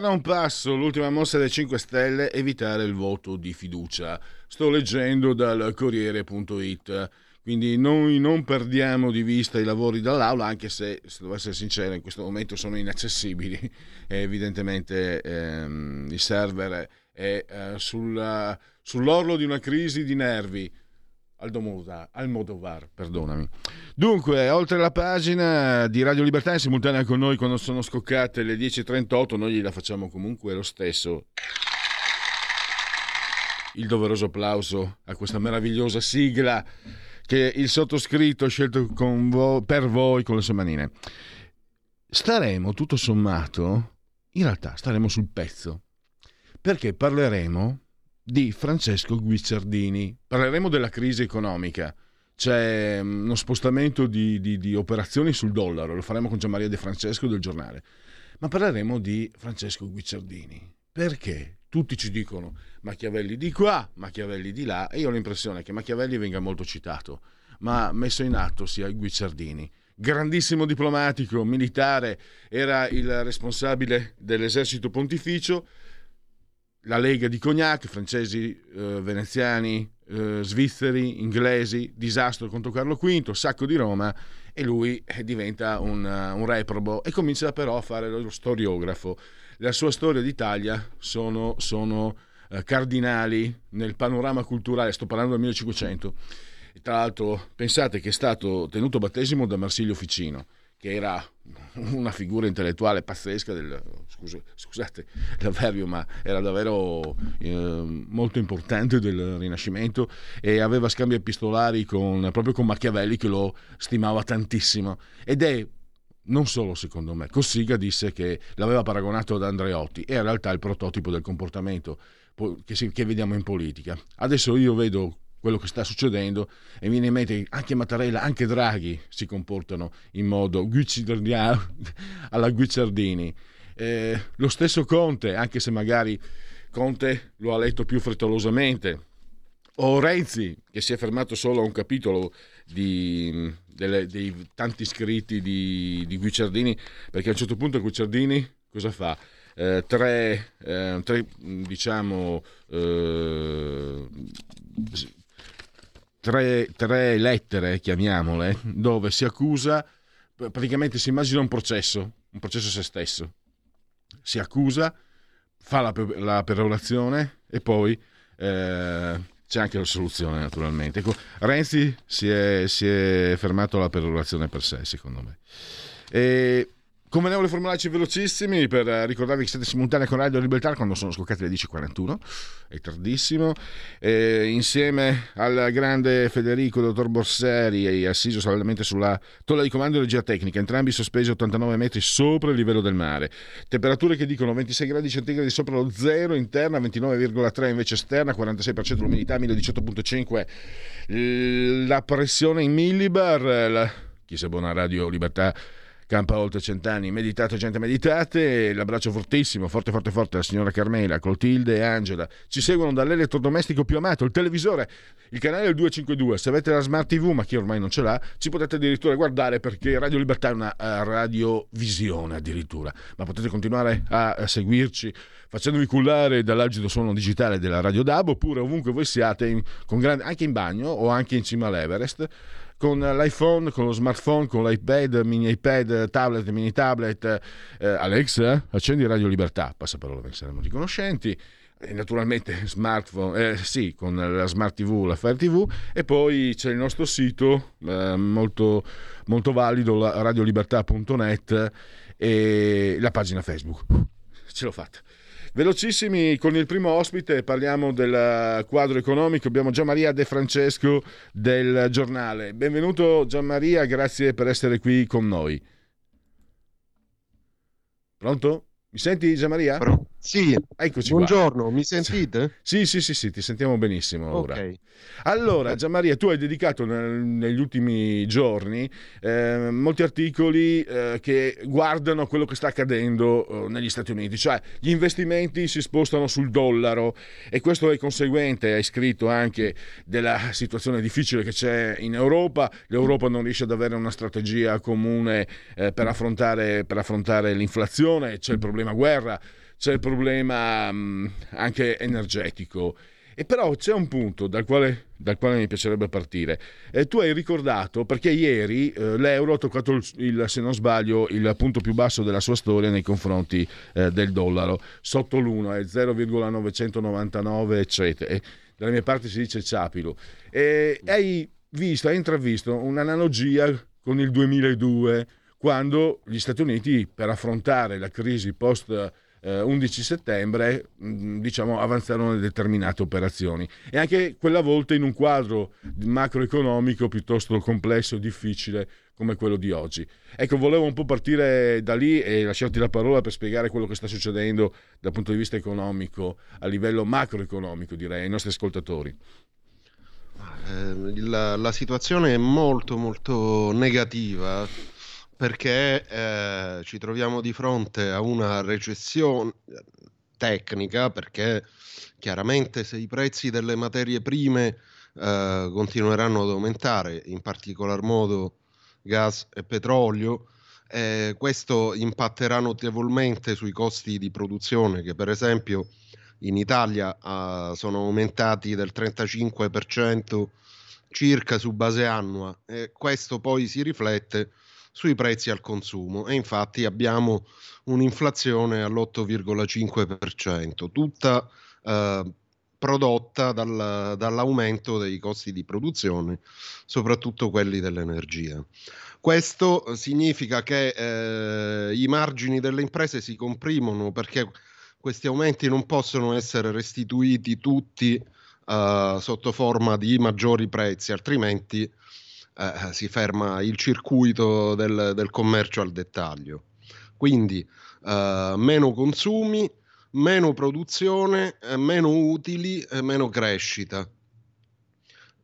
Crisi di governo a un passo, l'ultima mossa dei 5 Stelle, evitare il voto di fiducia. Sto leggendo dal Corriere.it. Quindi noi non perdiamo di vista i lavori dall'Aula, anche se, se devo essere sincero, in questo momento sono inaccessibili. evidentemente ehm, il server è eh, sulla, sull'orlo di una crisi di nervi. Almodovar, perdonami. Dunque, oltre la pagina di Radio Libertà in simultanea con noi quando sono scoccate le 10.38, noi gliela facciamo comunque lo stesso. Il doveroso applauso a questa meravigliosa sigla che il sottoscritto ha scelto vo- per voi con le sue manine. Staremo, tutto sommato, in realtà staremo sul pezzo, perché parleremo di Francesco Guicciardini. Parleremo della crisi economica. C'è mm, uno spostamento di, di, di operazioni sul dollaro, lo faremo con Gianmaria De Francesco del giornale. Ma parleremo di Francesco Guicciardini. Perché? Tutti ci dicono Machiavelli di qua, Machiavelli di là, e io ho l'impressione che Machiavelli venga molto citato, ma messo in atto sia Guicciardini grandissimo diplomatico, militare, era il responsabile dell'esercito pontificio, la Lega di Cognac, francesi, eh, veneziani, eh, svizzeri, inglesi, disastro contro Carlo V, sacco di Roma e lui eh, diventa un, uh, un, reprobo e comincia però a fare lo storiografo. La sua storia d'Italia sono, sono uh, cardinali nel panorama culturale, sto parlando del 1500. E tra l'altro pensate che è stato tenuto battesimo da Marsilio Ficino che era una figura intellettuale pazzesca del, scusa, scusate l'avverbio ma era davvero eh, molto importante del Rinascimento e aveva scambi epistolari con, proprio con Machiavelli che lo stimava tantissimo ed è non solo secondo me, Cossiga disse che l'aveva paragonato ad Andreotti e in realtà il prototipo del comportamento che vediamo in politica. Adesso io vedo quello che sta succedendo e viene in mente anche Mattarella, anche Draghi si comportano in modo alla Guicciardini. Eh, lo stesso Conte, anche se magari Conte lo ha letto più frettolosamente, o Renzi, che si è fermato solo a un capitolo di, delle, dei tanti scritti di, di, Guicciardini, perché a un certo punto Guicciardini cosa fa? Eh, tre, eh, tre, diciamo, eh, tre, tre lettere, chiamiamole, dove si accusa, praticamente si immagina un processo, un processo a se stesso. Si accusa, fa la, la perorazione e poi eh, c'è anche la soluzione naturalmente. Ecco, Renzi si è, si è fermato alla perorazione per sé, secondo me. E Convenevole formulaici velocissimi per ricordarvi che siete simultanei con Radio Libertà quando sono scoccate le 10.41, è tardissimo, e insieme al grande Federico, dottor Borseri, assiso saldamente sulla tolla di comando di regia tecnica, entrambi sospesi 89 metri sopra il livello del mare. Temperature che dicono 26 gradi centigradi sopra lo zero interna, 29,3 invece esterna, 46% l'umidità, 1018.5, la pressione in millibar, la... chi se buona Radio Libertà campa oltre cent'anni. Meditate, gente, meditate. L'abbraccio fortissimo, forte, forte, forte alla signora Carmela, Clotilde e Angela. Ci seguono dall'elettrodomestico più amato, il televisore, il canale del 252. Se avete la Smart TV, ma chi ormai non ce l'ha, ci potete addirittura guardare perché Radio Libertà è una uh, radiovisione addirittura. Ma potete continuare a, a seguirci facendovi cullare dall'algido suono digitale della Radio DAB oppure ovunque voi siate, in, grande, anche in bagno o anche in cima all'Everest con l'iPhone, con lo smartphone, con l'iPad, mini iPad, tablet, mini tablet. Eh, Alex, accendi Radio Libertà, passa parola perché saremo riconoscenti. E naturalmente smartphone, eh, sì, con la Smart TV, la Fire TV e poi c'è il nostro sito eh, molto, molto valido, radiolibertà.net e la pagina Facebook. Ce l'ho fatta. Velocissimi con il primo ospite, parliamo del quadro economico. Abbiamo Gianmaria De Francesco del giornale. Benvenuto Gianmaria, grazie per essere qui con noi. Pronto? Mi senti Gianmaria? Pro- sì, Eccoci buongiorno, qua. mi sentite? Sì, sì, sì, sì, ti sentiamo benissimo ora. Ok. Allora, Gianmaria, tu hai dedicato nel, negli ultimi giorni eh, molti articoli eh, che guardano quello che sta accadendo eh, negli Stati Uniti, cioè gli investimenti si spostano sul dollaro e questo è conseguente, hai scritto anche, della situazione difficile che c'è in Europa, l'Europa non riesce ad avere una strategia comune eh, per affrontare, per affrontare l'inflazione, c'è il problema guerra c'è il problema mm, anche energetico. E però c'è un punto dal quale, dal quale mi piacerebbe partire. Eh, tu hai ricordato, perché ieri eh, l'euro ha toccato, il, il, se non sbaglio, il punto più basso della sua storia nei confronti eh, del dollaro, sotto l'1, è 0,999, eccetera. E dalle mie si dice ciapilo. E hai visto, hai intravisto un'analogia con il 2002, quando gli Stati Uniti, per affrontare la crisi post- 11 eh, settembre mm, diciamo, avanzarono determinate operazioni e anche quella volta in un quadro macroeconomico piuttosto complesso e difficile come quello di oggi. Ecco, volevo un po' partire da lì e lasciarti la parola per spiegare quello che sta succedendo dal punto di vista economico, a livello macroeconomico direi, ai nostri ascoltatori. Eh, la, la situazione è molto molto negativa perché eh, ci troviamo di fronte a una recessione tecnica, perché chiaramente se i prezzi delle materie prime eh, continueranno ad aumentare, in particolar modo gas e petrolio, eh, questo impatterà notevolmente sui costi di produzione che per esempio in Italia uh, sono aumentati del 35% circa su base annua e questo poi si riflette sui prezzi al consumo e infatti abbiamo un'inflazione all'8,5%, tutta eh, prodotta dal, dall'aumento dei costi di produzione, soprattutto quelli dell'energia. Questo significa che eh, i margini delle imprese si comprimono perché questi aumenti non possono essere restituiti tutti uh, sotto forma di maggiori prezzi, altrimenti eh, si ferma il circuito del, del, commercio al dettaglio. Quindi eh, meno consumi, meno produzione, eh, meno utili, meno crescita.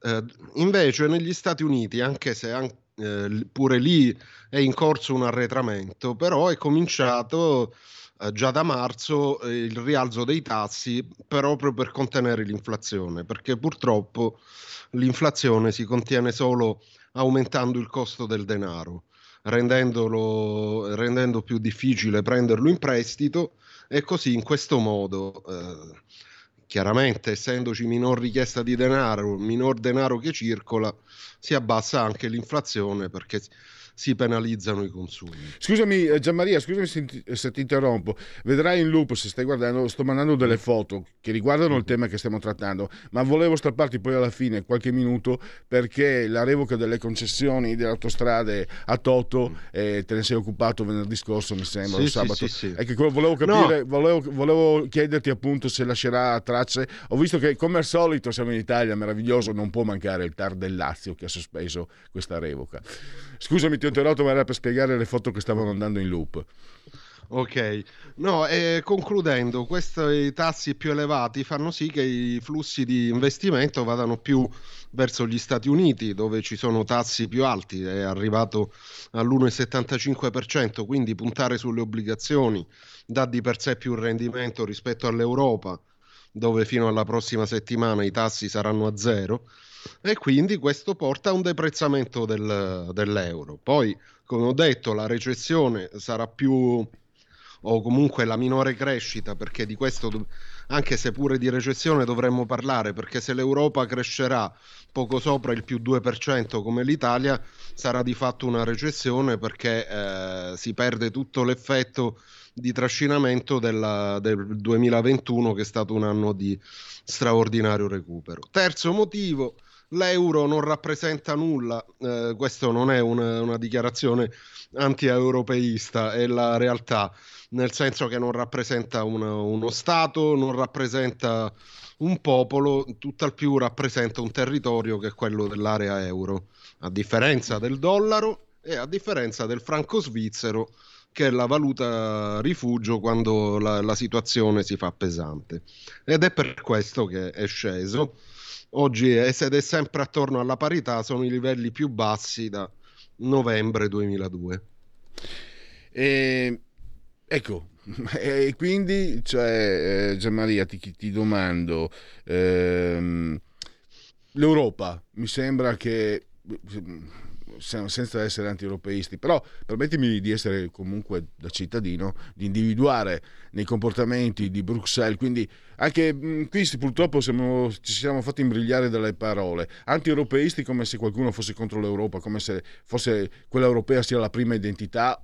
Eh, invece negli Stati Uniti, anche se anche, eh, pure lì è in corso un arretramento, però è cominciato eh, già da marzo il rialzo dei tassi proprio per contenere l'inflazione, perché purtroppo l'inflazione si contiene solo aumentando il costo del denaro, rendendo più difficile prenderlo in prestito e così in questo modo, eh, chiaramente essendoci minor richiesta di denaro, minor denaro che circola, si abbassa anche l'inflazione perché si penalizzano i consumi. Scusami eh, Gianmaria, scusami se ti, interrompo, vedrai in loop se stai guardando, sto mandando delle foto che riguardano il tema che stiamo trattando, ma volevo strapparti poi alla fine qualche minuto perché la revoca delle concessioni delle autostrade a Toto, eh, te ne sei occupato venerdì scorso mi sembra, sì, sabato, sì, sì, sì. volevo capire, no. volevo, volevo chiederti appunto se lascerà tracce, ho visto che come al solito siamo in Italia, meraviglioso, non può mancare il TAR del Lazio che ha sospeso questa revoca. Scusami, ti ho interrotto, ma era per spiegare le foto che stavano andando in loop. Ok, no, e concludendo, questi tassi più elevati fanno sì che i flussi di investimento vadano più verso gli Stati Uniti, dove ci sono tassi più alti, è arrivato all'1,75%, quindi puntare sulle obbligazioni dà di per sé più rendimento rispetto all'Europa, dove fino alla prossima settimana i tassi saranno a zero e quindi questo porta a un deprezzamento del, dell'euro. Poi, come ho detto, la recessione sarà più o comunque la minore crescita, perché di questo, anche se pure di recessione dovremmo parlare, perché se l'Europa crescerà poco sopra il più 2% come l'Italia, sarà di fatto una recessione perché eh, si perde tutto l'effetto di trascinamento della, del 2021 che è stato un anno di straordinario recupero. Terzo motivo, l'euro non rappresenta nulla, eh, questo non è una, una dichiarazione anti-europeista, è la realtà, nel senso che non rappresenta una, uno Stato, non rappresenta un popolo, tutt'al più rappresenta un territorio che è quello dell'area euro, a differenza del dollaro e a differenza del franco svizzero che è la valuta rifugio quando la, la situazione si fa pesante. Ed è per questo che è sceso. Oggi è, ed è sempre attorno alla parità, sono i livelli più bassi da novembre 2002. E, ecco, e quindi, cioè, eh, Gianmaria, ti, ti domando, ehm, l'Europa mi sembra che senza essere anti-europeisti, però permettimi di essere comunque da cittadino, di individuare nei comportamenti di Bruxelles, quindi anche mh, qui purtroppo siamo, ci siamo fatti imbrigliare dalle parole, anti-europeisti come se qualcuno fosse contro l'Europa, come se fosse quella europea sia la prima identità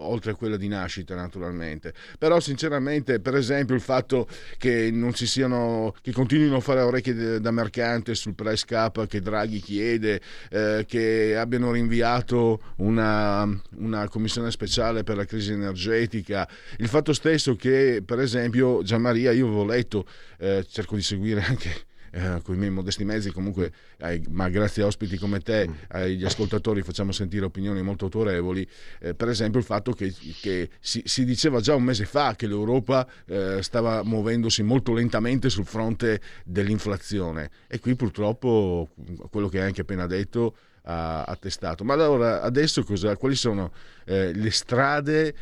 oltre a quella di nascita naturalmente. Però sinceramente, per esempio, il fatto che non ci siano, che continuino a fare orecchie da mercante sul price cap che Draghi chiede, eh, che abbiano rinviato una, una, commissione speciale per la crisi energetica, il fatto stesso che, per esempio, Gianmaria, io avevo letto, eh, cerco di seguire anche eh, con i miei modesti mezzi, comunque, ai, ma grazie a ospiti come te, mm. agli ascoltatori facciamo sentire opinioni molto autorevoli. Eh, per esempio, il fatto che, che si, si, diceva già un mese fa che l'Europa eh, stava muovendosi molto lentamente sul fronte dell'inflazione, e qui purtroppo quello che hai anche appena detto ha attestato. Ma allora adesso cosa, quali sono eh, le strade?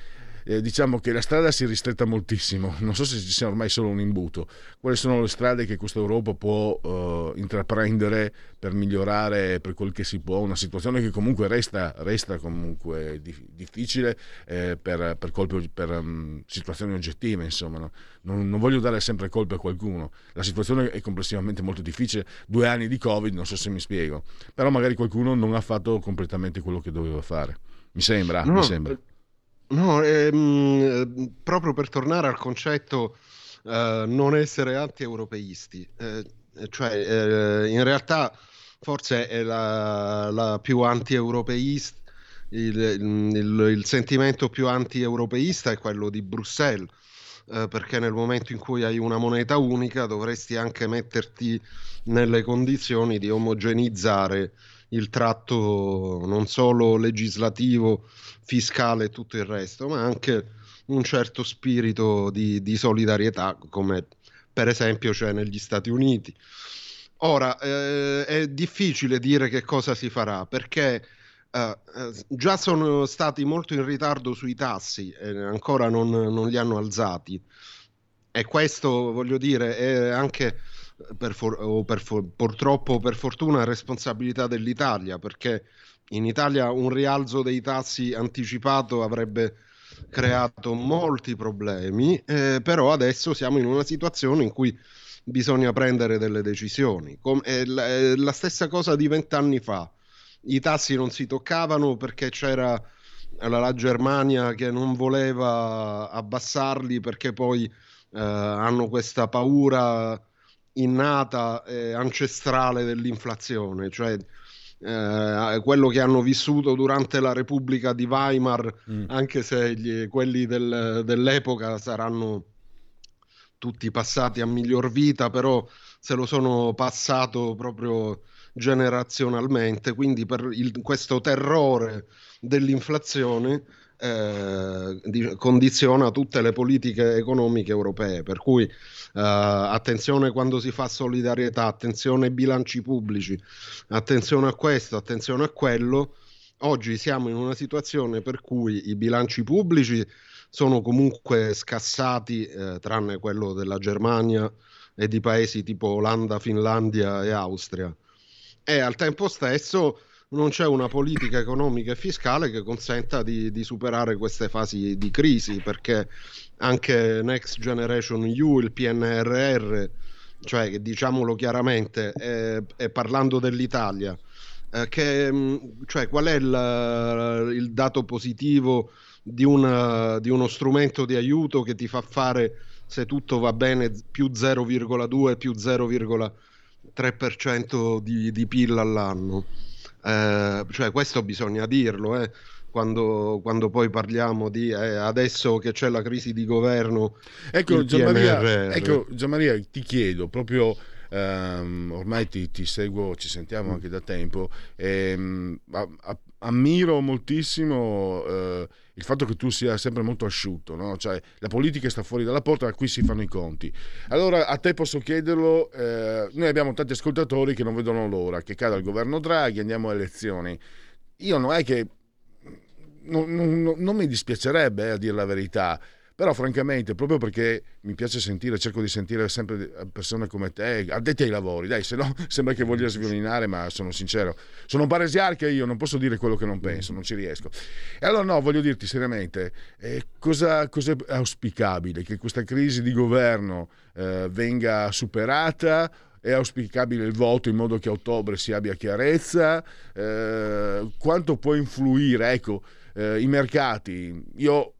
Eh, diciamo che la strada si ristretta moltissimo, non so se ci sia ormai solo un imbuto. Quali sono le strade che questa Europa può eh, intraprendere per migliorare per quel che si può una situazione che comunque resta, resta comunque di, difficile eh, per, per, colpe, per um, situazioni oggettive, insomma. No? Non, non, voglio dare sempre colpe a qualcuno, la situazione è complessivamente molto difficile, due anni di Covid, non so se mi spiego, però magari qualcuno non ha fatto completamente quello che doveva fare. Mi sembra, no, mi sembra. No, ehm, proprio per tornare al concetto eh, non essere anti-europeisti, eh, cioè eh, in realtà forse è la, la più anti-europeista, il, il, il, sentimento più anti-europeista è quello di Bruxelles, eh, perché nel momento in cui hai una moneta unica dovresti anche metterti nelle condizioni di omogenizzare il tratto non solo legislativo, fiscale e tutto il resto, ma anche un certo spirito di, di solidarietà, come per esempio c'è negli Stati Uniti. Ora, eh, è difficile dire che cosa si farà perché eh, eh già sono stati molto in ritardo sui tassi e ancora non, non li hanno alzati. E questo, voglio dire, è anche per for- o per for- purtroppo per fortuna responsabilità dell'Italia, perché in Italia un rialzo dei tassi anticipato avrebbe creato molti problemi, eh, però adesso siamo in una situazione in cui bisogna prendere delle decisioni. Com- è la, è la stessa cosa di vent'anni fa. I tassi non si toccavano perché c'era la Germania che non voleva abbassarli perché poi eh, hanno questa paura innata e ancestrale dell'inflazione, cioè eh, quello che hanno vissuto durante la Repubblica di Weimar, mm. anche se gli, quelli del, dell'epoca saranno tutti passati a miglior vita, però se lo sono passato proprio generazionalmente, quindi per il, questo terrore dell'inflazione eh, condiziona tutte le politiche economiche europee, per cui eh, attenzione quando si fa solidarietà, attenzione ai bilanci pubblici, attenzione a questo, attenzione a quello. Oggi siamo in una situazione per cui i bilanci pubblici sono comunque scassati, eh, tranne quello della Germania e di paesi tipo Olanda, Finlandia e Austria. E al tempo stesso non c'è una politica economica e fiscale che consenta di, di, superare queste fasi di crisi, perché anche Next Generation EU, il PNRR, cioè diciamolo chiaramente, è, è parlando dell'Italia, eh, che, mm, cioè, qual è il, il dato positivo di, una, di uno strumento di aiuto che ti fa fare, se tutto va bene, più 0,2, più 0,3? 3% di, di PIL all'anno. Eh, cioè questo bisogna dirlo, eh. Quando, quando, poi parliamo di eh, adesso che c'è la crisi di governo. Ecco, Gianmaria, ecco Gianmaria, ti chiedo proprio. Um, ormai ti, ti, seguo, ci sentiamo anche da tempo. E, um, a, a, ammiro moltissimo uh, il fatto che tu sia sempre molto asciutto, no? cioè, la politica sta fuori dalla porta, qui si fanno i conti. Allora a te posso chiederlo, eh, noi abbiamo tanti ascoltatori che non vedono l'ora, che cada il governo Draghi, andiamo a elezioni. Io non è che non, non, non mi dispiacerebbe eh, a dire la verità, però francamente proprio perché mi piace sentire cerco di sentire sempre persone come te addetti ai lavori dai se no sembra che voglia sviolinare ma sono sincero. Sono un paresiarca io non posso dire quello che non penso non ci riesco. E allora no voglio dirti seriamente eh, cosa, cosa, è auspicabile? Che questa crisi di governo eh, venga superata? È auspicabile il voto in modo che a ottobre si abbia chiarezza? Eh, quanto può influire ecco eh, i mercati? Io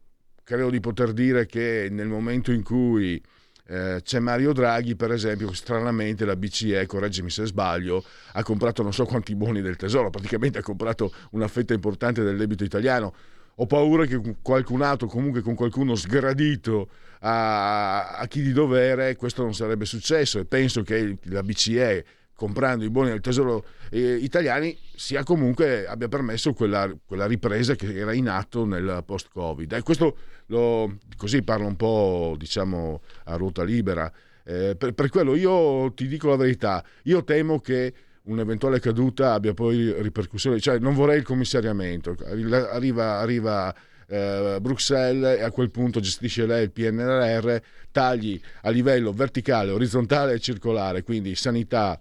credo di poter dire che nel momento in cui eh, c'è Mario Draghi, per esempio, stranamente la BCE, correggimi se sbaglio, ha comprato non so quanti buoni del tesoro, praticamente ha comprato una fetta importante del debito italiano. Ho paura che qualcun altro, comunque con qualcuno sgradito a, a chi di dovere, questo non sarebbe successo e penso che la BCE comprando i buoni del tesoro eh, italiani sia comunque abbia permesso quella, quella, ripresa che era in atto nel post-Covid. E questo lo, così parlo un po' diciamo a ruota libera. Eh, per, per, quello io ti dico la verità, io temo che un'eventuale caduta abbia poi ripercussioni, cioè non vorrei il commissariamento, arriva, arriva eh, Bruxelles e a quel punto gestisce lei il PNRR, tagli a livello verticale, orizzontale e circolare, quindi sanità,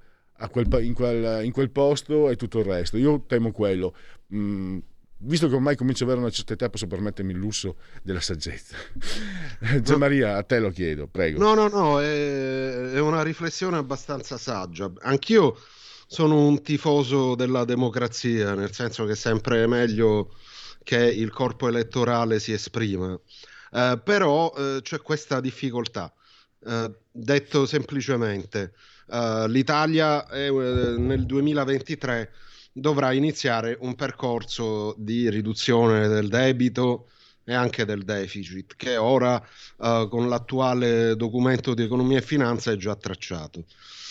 quel, in, quel, in, quel, posto e tutto il resto. Io temo quello. Mm, visto che ormai comincio ad avere una certa età, posso permettermi il lusso della saggezza. Gian Maria, a te lo chiedo, prego. No, no, no, è, è una riflessione abbastanza saggia. Anch'io sono un tifoso della democrazia, nel senso che sempre è meglio che il corpo elettorale si esprima. Uh, però uh, c'è questa difficoltà. Uh, detto semplicemente, Uh, L'Italia è, uh, nel 2023 dovrà iniziare un percorso di riduzione del debito e anche del deficit che ora uh, con l'attuale documento di economia e finanza è già tracciato.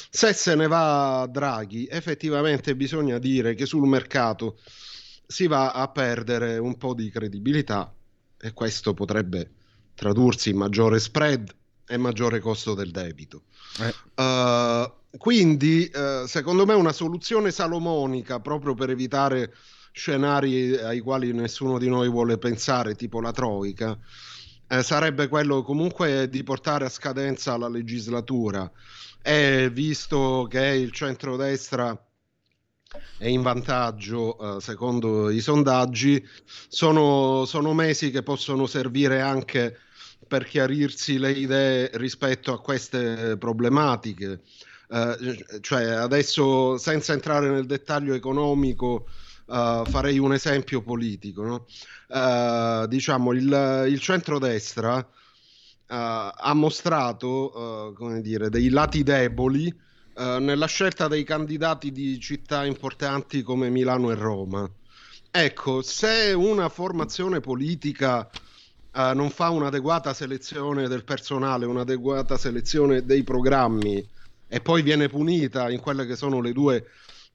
Se se ne va Draghi, effettivamente bisogna dire che sul mercato si va a perdere un po' di credibilità e questo potrebbe tradursi in maggiore spread e maggiore costo del debito. Eh. Uh, quindi, uh, secondo me, una soluzione salomonica proprio per evitare scenari ai quali nessuno di noi vuole pensare, tipo la Troica, eh, sarebbe quello comunque di portare a scadenza la legislatura. E visto che il centrodestra è in vantaggio uh, secondo i sondaggi, sono, sono mesi che possono servire anche per chiarirsi le idee rispetto a queste problematiche. Uh, cioè adesso senza entrare nel dettaglio economico uh, farei un esempio politico no? uh, diciamo il, il centrodestra ha mostrato come dire, dei lati deboli nella scelta dei candidati di città importanti come Milano e Roma ecco se una formazione politica uh, non fa un'adeguata selezione del personale, un'adeguata selezione dei programmi e poi viene punita in quelle che sono le due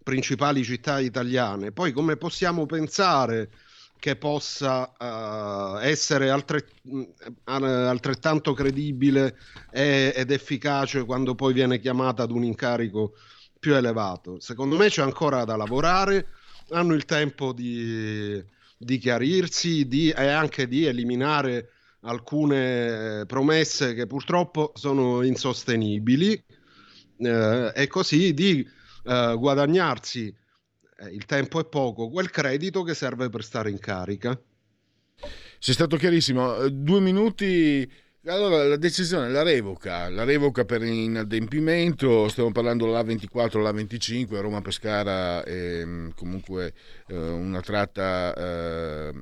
principali città italiane, poi come possiamo pensare che possa uh, essere altre, uh, altrettanto credibile e, ed efficace quando poi viene chiamata ad un incarico più elevato? Secondo me c'è ancora da lavorare, hanno il tempo di di chiarirsi di, e anche di eliminare alcune promesse che purtroppo sono insostenibili eh, e così di eh, guadagnarsi eh, il tempo è poco quel credito che serve per stare in carica. Sei stato chiarissimo. Due minuti allora, la decisione, la revoca, la revoca per inadempimento, stiamo parlando la 24, la 25, Roma Pescara e mm, comunque eh, una tratta eh,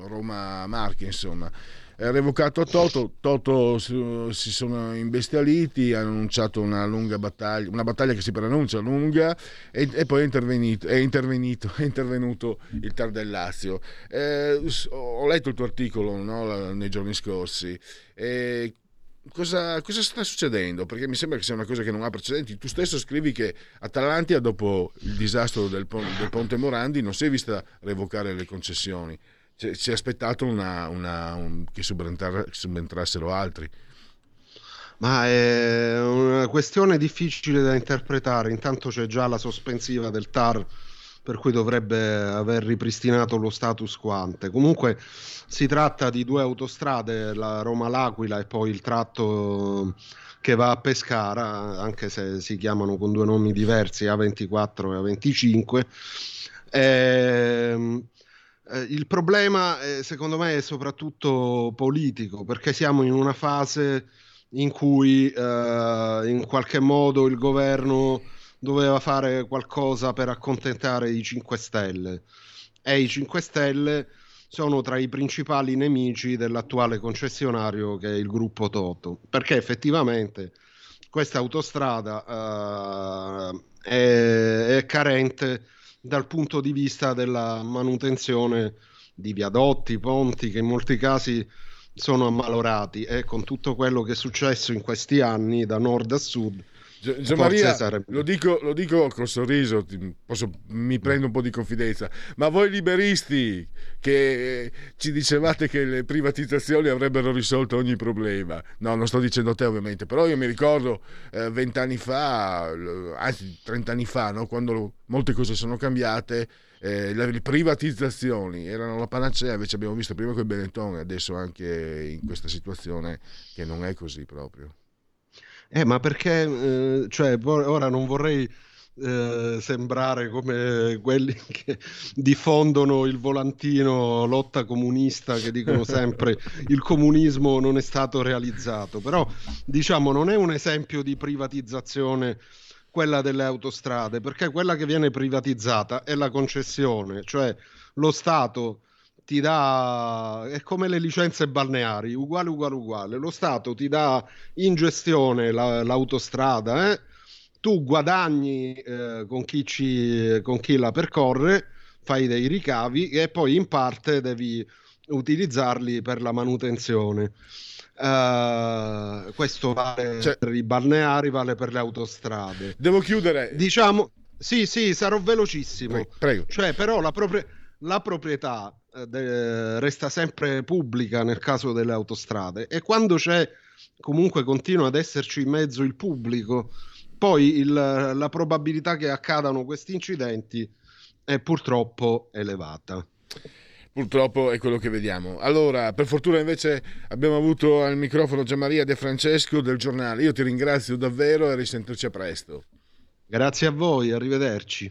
Roma Marche, insomma. Revocato a Toto, Toto si sono imbestialiti, hanno annunciato una lunga battaglia, una battaglia che si preannuncia lunga e, e poi è intervenuto, è, intervenuto, è intervenuto il TAR del Lazio. Eh, ho letto il tuo articolo no, nei giorni scorsi. Eh, Cosa, cosa, sta succedendo? Perché mi sembra che sia una cosa che non ha precedenti. Tu stesso scrivi che Atalantia, dopo il disastro del, del Ponte Morandi, non si è vista revocare le concessioni si è aspettato una, una, un, che subentrassero altri. Ma è una questione difficile da interpretare. Intanto c'è già la sospensiva del TAR, per cui dovrebbe aver ripristinato lo status quo. Comunque si tratta di due autostrade, la Roma-L'Aquila e poi il tratto che va a Pescara, anche se si chiamano con due nomi diversi, A24 e A25. Ehm, eh, il problema, eh, secondo me, è soprattutto politico, perché siamo in una fase in cui eh, in qualche modo il governo doveva fare qualcosa per accontentare i 5 Stelle. E i 5 Stelle sono tra i principali nemici dell'attuale concessionario che è il gruppo Toto, perché effettivamente questa autostrada uh, è, è carente dal punto di vista della manutenzione di viadotti, ponti che in molti casi sono ammalorati e con tutto quello che è successo in questi anni da nord a sud Gianmaria, lo, dico, lo dico col sorriso, posso, mi prendo un po' di confidenza, ma voi liberisti che ci dicevate che le privatizzazioni avrebbero risolto ogni problema, no, non sto dicendo te ovviamente, però io mi ricordo eh, vent'anni eh, fa, anzi trent'anni fa, no, quando molte cose sono cambiate, eh, le privatizzazioni erano la panacea, invece abbiamo visto prima con il Benetton e adesso anche in questa situazione che non è così proprio. Eh, ma perché, eh, cioè, ora non vorrei eh, sembrare come quelli che diffondono il volantino lotta comunista che dicono sempre il comunismo non è stato realizzato, però diciamo non è un esempio di privatizzazione quella delle autostrade, perché quella che viene privatizzata è la concessione, cioè lo Stato ti dà, è come le licenze balneari, uguale, uguale, uguale. Lo Stato ti dà in gestione la, l'autostrada, eh? tu guadagni eh, con, chi ci, con chi la percorre, fai dei ricavi e poi in parte devi utilizzarli per la manutenzione. Uh, questo vale cioè, per i balneari, vale per le autostrade. Devo chiudere. Diciamo, sì, sì, sarò velocissimo. Prego. prego. Cioè, però la, propria, la proprietà de- resta sempre pubblica nel caso delle autostrade e quando c'è comunque continua ad esserci in mezzo il pubblico, poi il, la probabilità che accadano questi incidenti è purtroppo elevata. Purtroppo è quello che vediamo. Allora, per fortuna invece abbiamo avuto al microfono Gianmaria De Francesco del giornale. Io ti ringrazio davvero e risentirci a presto. Grazie a voi, arrivederci.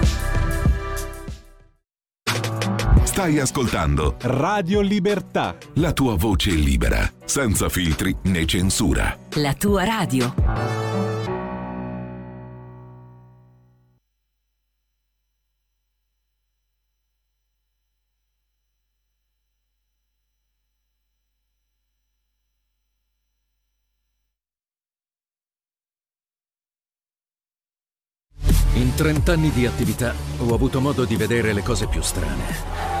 Stai ascoltando Radio Libertà. La tua voce libera, senza filtri né censura. La tua radio. In 30 anni di attività ho avuto modo di vedere le cose più strane.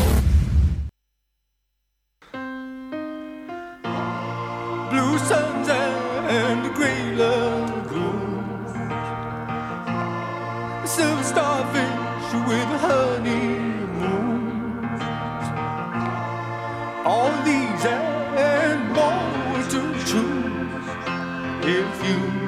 blue suns and the grey love blooms. Silver starfish with honey moons. All these and more to choose if you.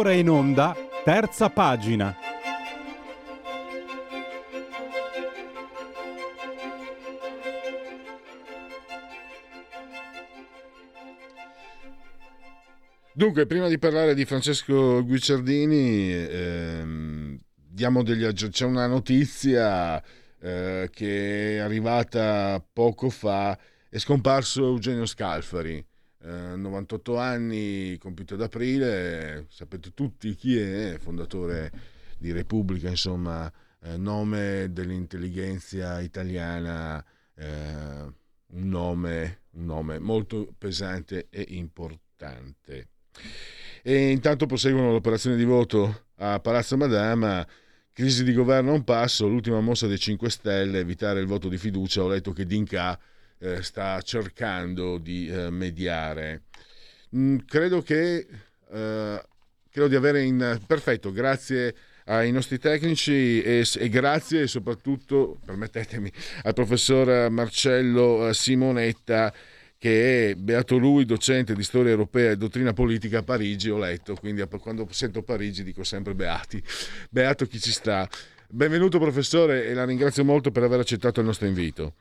Ora in onda, terza pagina. Dunque, prima di parlare di Francesco Guicciardini, eh, diamo degli aggi- c'è una notizia eh, che è arrivata poco fa, è scomparso Eugenio Scalfari, eh, 98 anni, compiuto ad aprile, sapete tutti chi è, fondatore di Repubblica, insomma, eh, nome dell'intelligenza italiana, eh, un, nome, un nome molto pesante e importante. E intanto proseguono l'operazione di voto a Palazzo Madama. Crisi di governo a un passo, l'ultima mossa dei 5 Stelle, evitare il voto di fiducia. Ho letto che Dinca eh, sta cercando di eh, mediare. Mm, credo che eh, credo di avere in perfetto, grazie ai nostri tecnici e, e grazie soprattutto, permettetemi, al professor Marcello eh, Simonetta che è, beato lui, docente di storia europea e dottrina politica a Parigi, ho letto, quindi quando sento Parigi dico sempre beati, beato chi ci sta. Benvenuto professore e la ringrazio molto per aver accettato il nostro invito.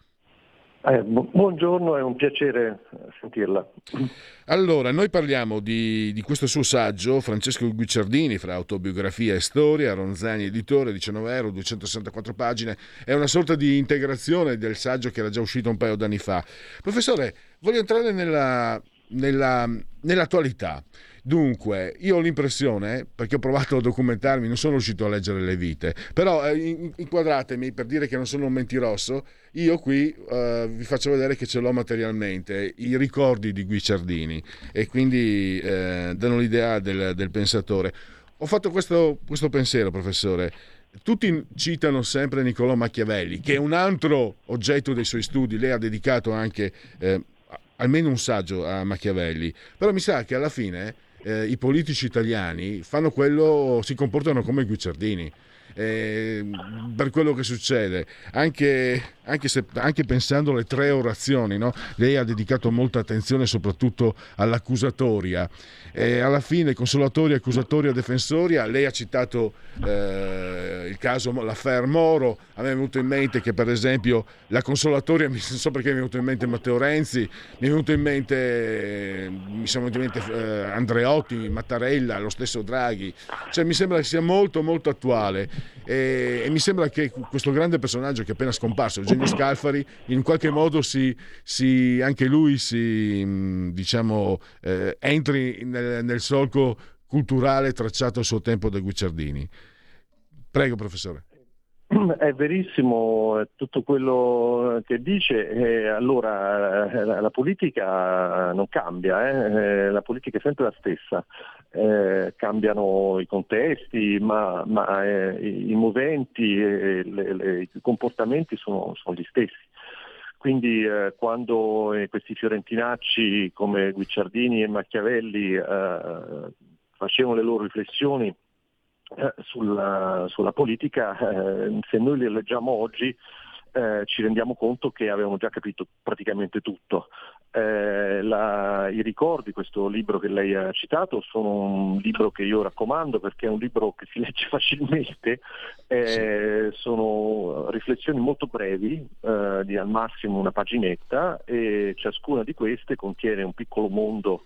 Eh, bu- buongiorno, è un piacere sentirla. Allora, noi parliamo di, di questo suo saggio, Francesco Guicciardini, fra autobiografia e storia, Ronzani editore, 19 euro, 264 pagine, è una sorta di integrazione del saggio che era già uscito un paio d'anni fa. Professore, voglio entrare nella, nella, nell'attualità. Dunque, io ho l'impressione, perché ho provato a documentarmi, non sono riuscito a leggere le vite, però eh, in- inquadratemi per dire che non sono un mentirosso, io qui eh, vi faccio vedere che ce l'ho materialmente, i ricordi di Guicciardini e quindi eh, danno l'idea del, del pensatore. Ho fatto questo, questo pensiero, professore. Tutti citano sempre Niccolò Machiavelli, che è un altro oggetto dei suoi studi. Lei ha dedicato anche eh, almeno un saggio a Machiavelli, però mi sa che alla fine eh, i politici italiani quello, si comportano come Guicciardini. eh, per quello che succede, anche, anche, se, anche pensando alle tre orazioni, no? lei ha dedicato molta attenzione soprattutto all'accusatoria. E alla fine, consolatoria, accusatoria, defensoria, lei ha citato eh, il caso, l'affair Moro, a me è venuto in mente che per esempio la consolatoria, non so perché mi è venuto in mente Matteo Renzi, mi è venuto in mente, mi sono venuti in mente eh, Andreotti, Mattarella, lo stesso Draghi, cioè mi sembra che sia molto molto attuale e, e mi sembra che questo grande personaggio che è appena scomparso, Eugenio Scalfari, in qualche modo si, si- anche lui si, mh, diciamo, eh, entri nel, nel solco culturale tracciato a suo tempo da Guicciardini. Prego, professore. È verissimo eh, tutto quello che dice, eh, allora eh, la, politica non cambia, eh, la politica è sempre la stessa, Eh, cambiano i contesti, ma, ma, i, moventi e le- le- i comportamenti sono, sono gli stessi. Quindi quando questi fiorentinacci come Guicciardini e Machiavelli facevano le loro riflessioni eh, sulla, sulla politica, eh, se noi le leggiamo oggi eh, ci rendiamo conto che avevamo già capito praticamente tutto. Eh, la- I ricordi, questo libro che lei ha citato, sono un libro che io raccomando perché è un libro che si legge facilmente, eh, sono riflessioni molto brevi, di al massimo una paginetta e ciascuna di queste contiene un piccolo mondo.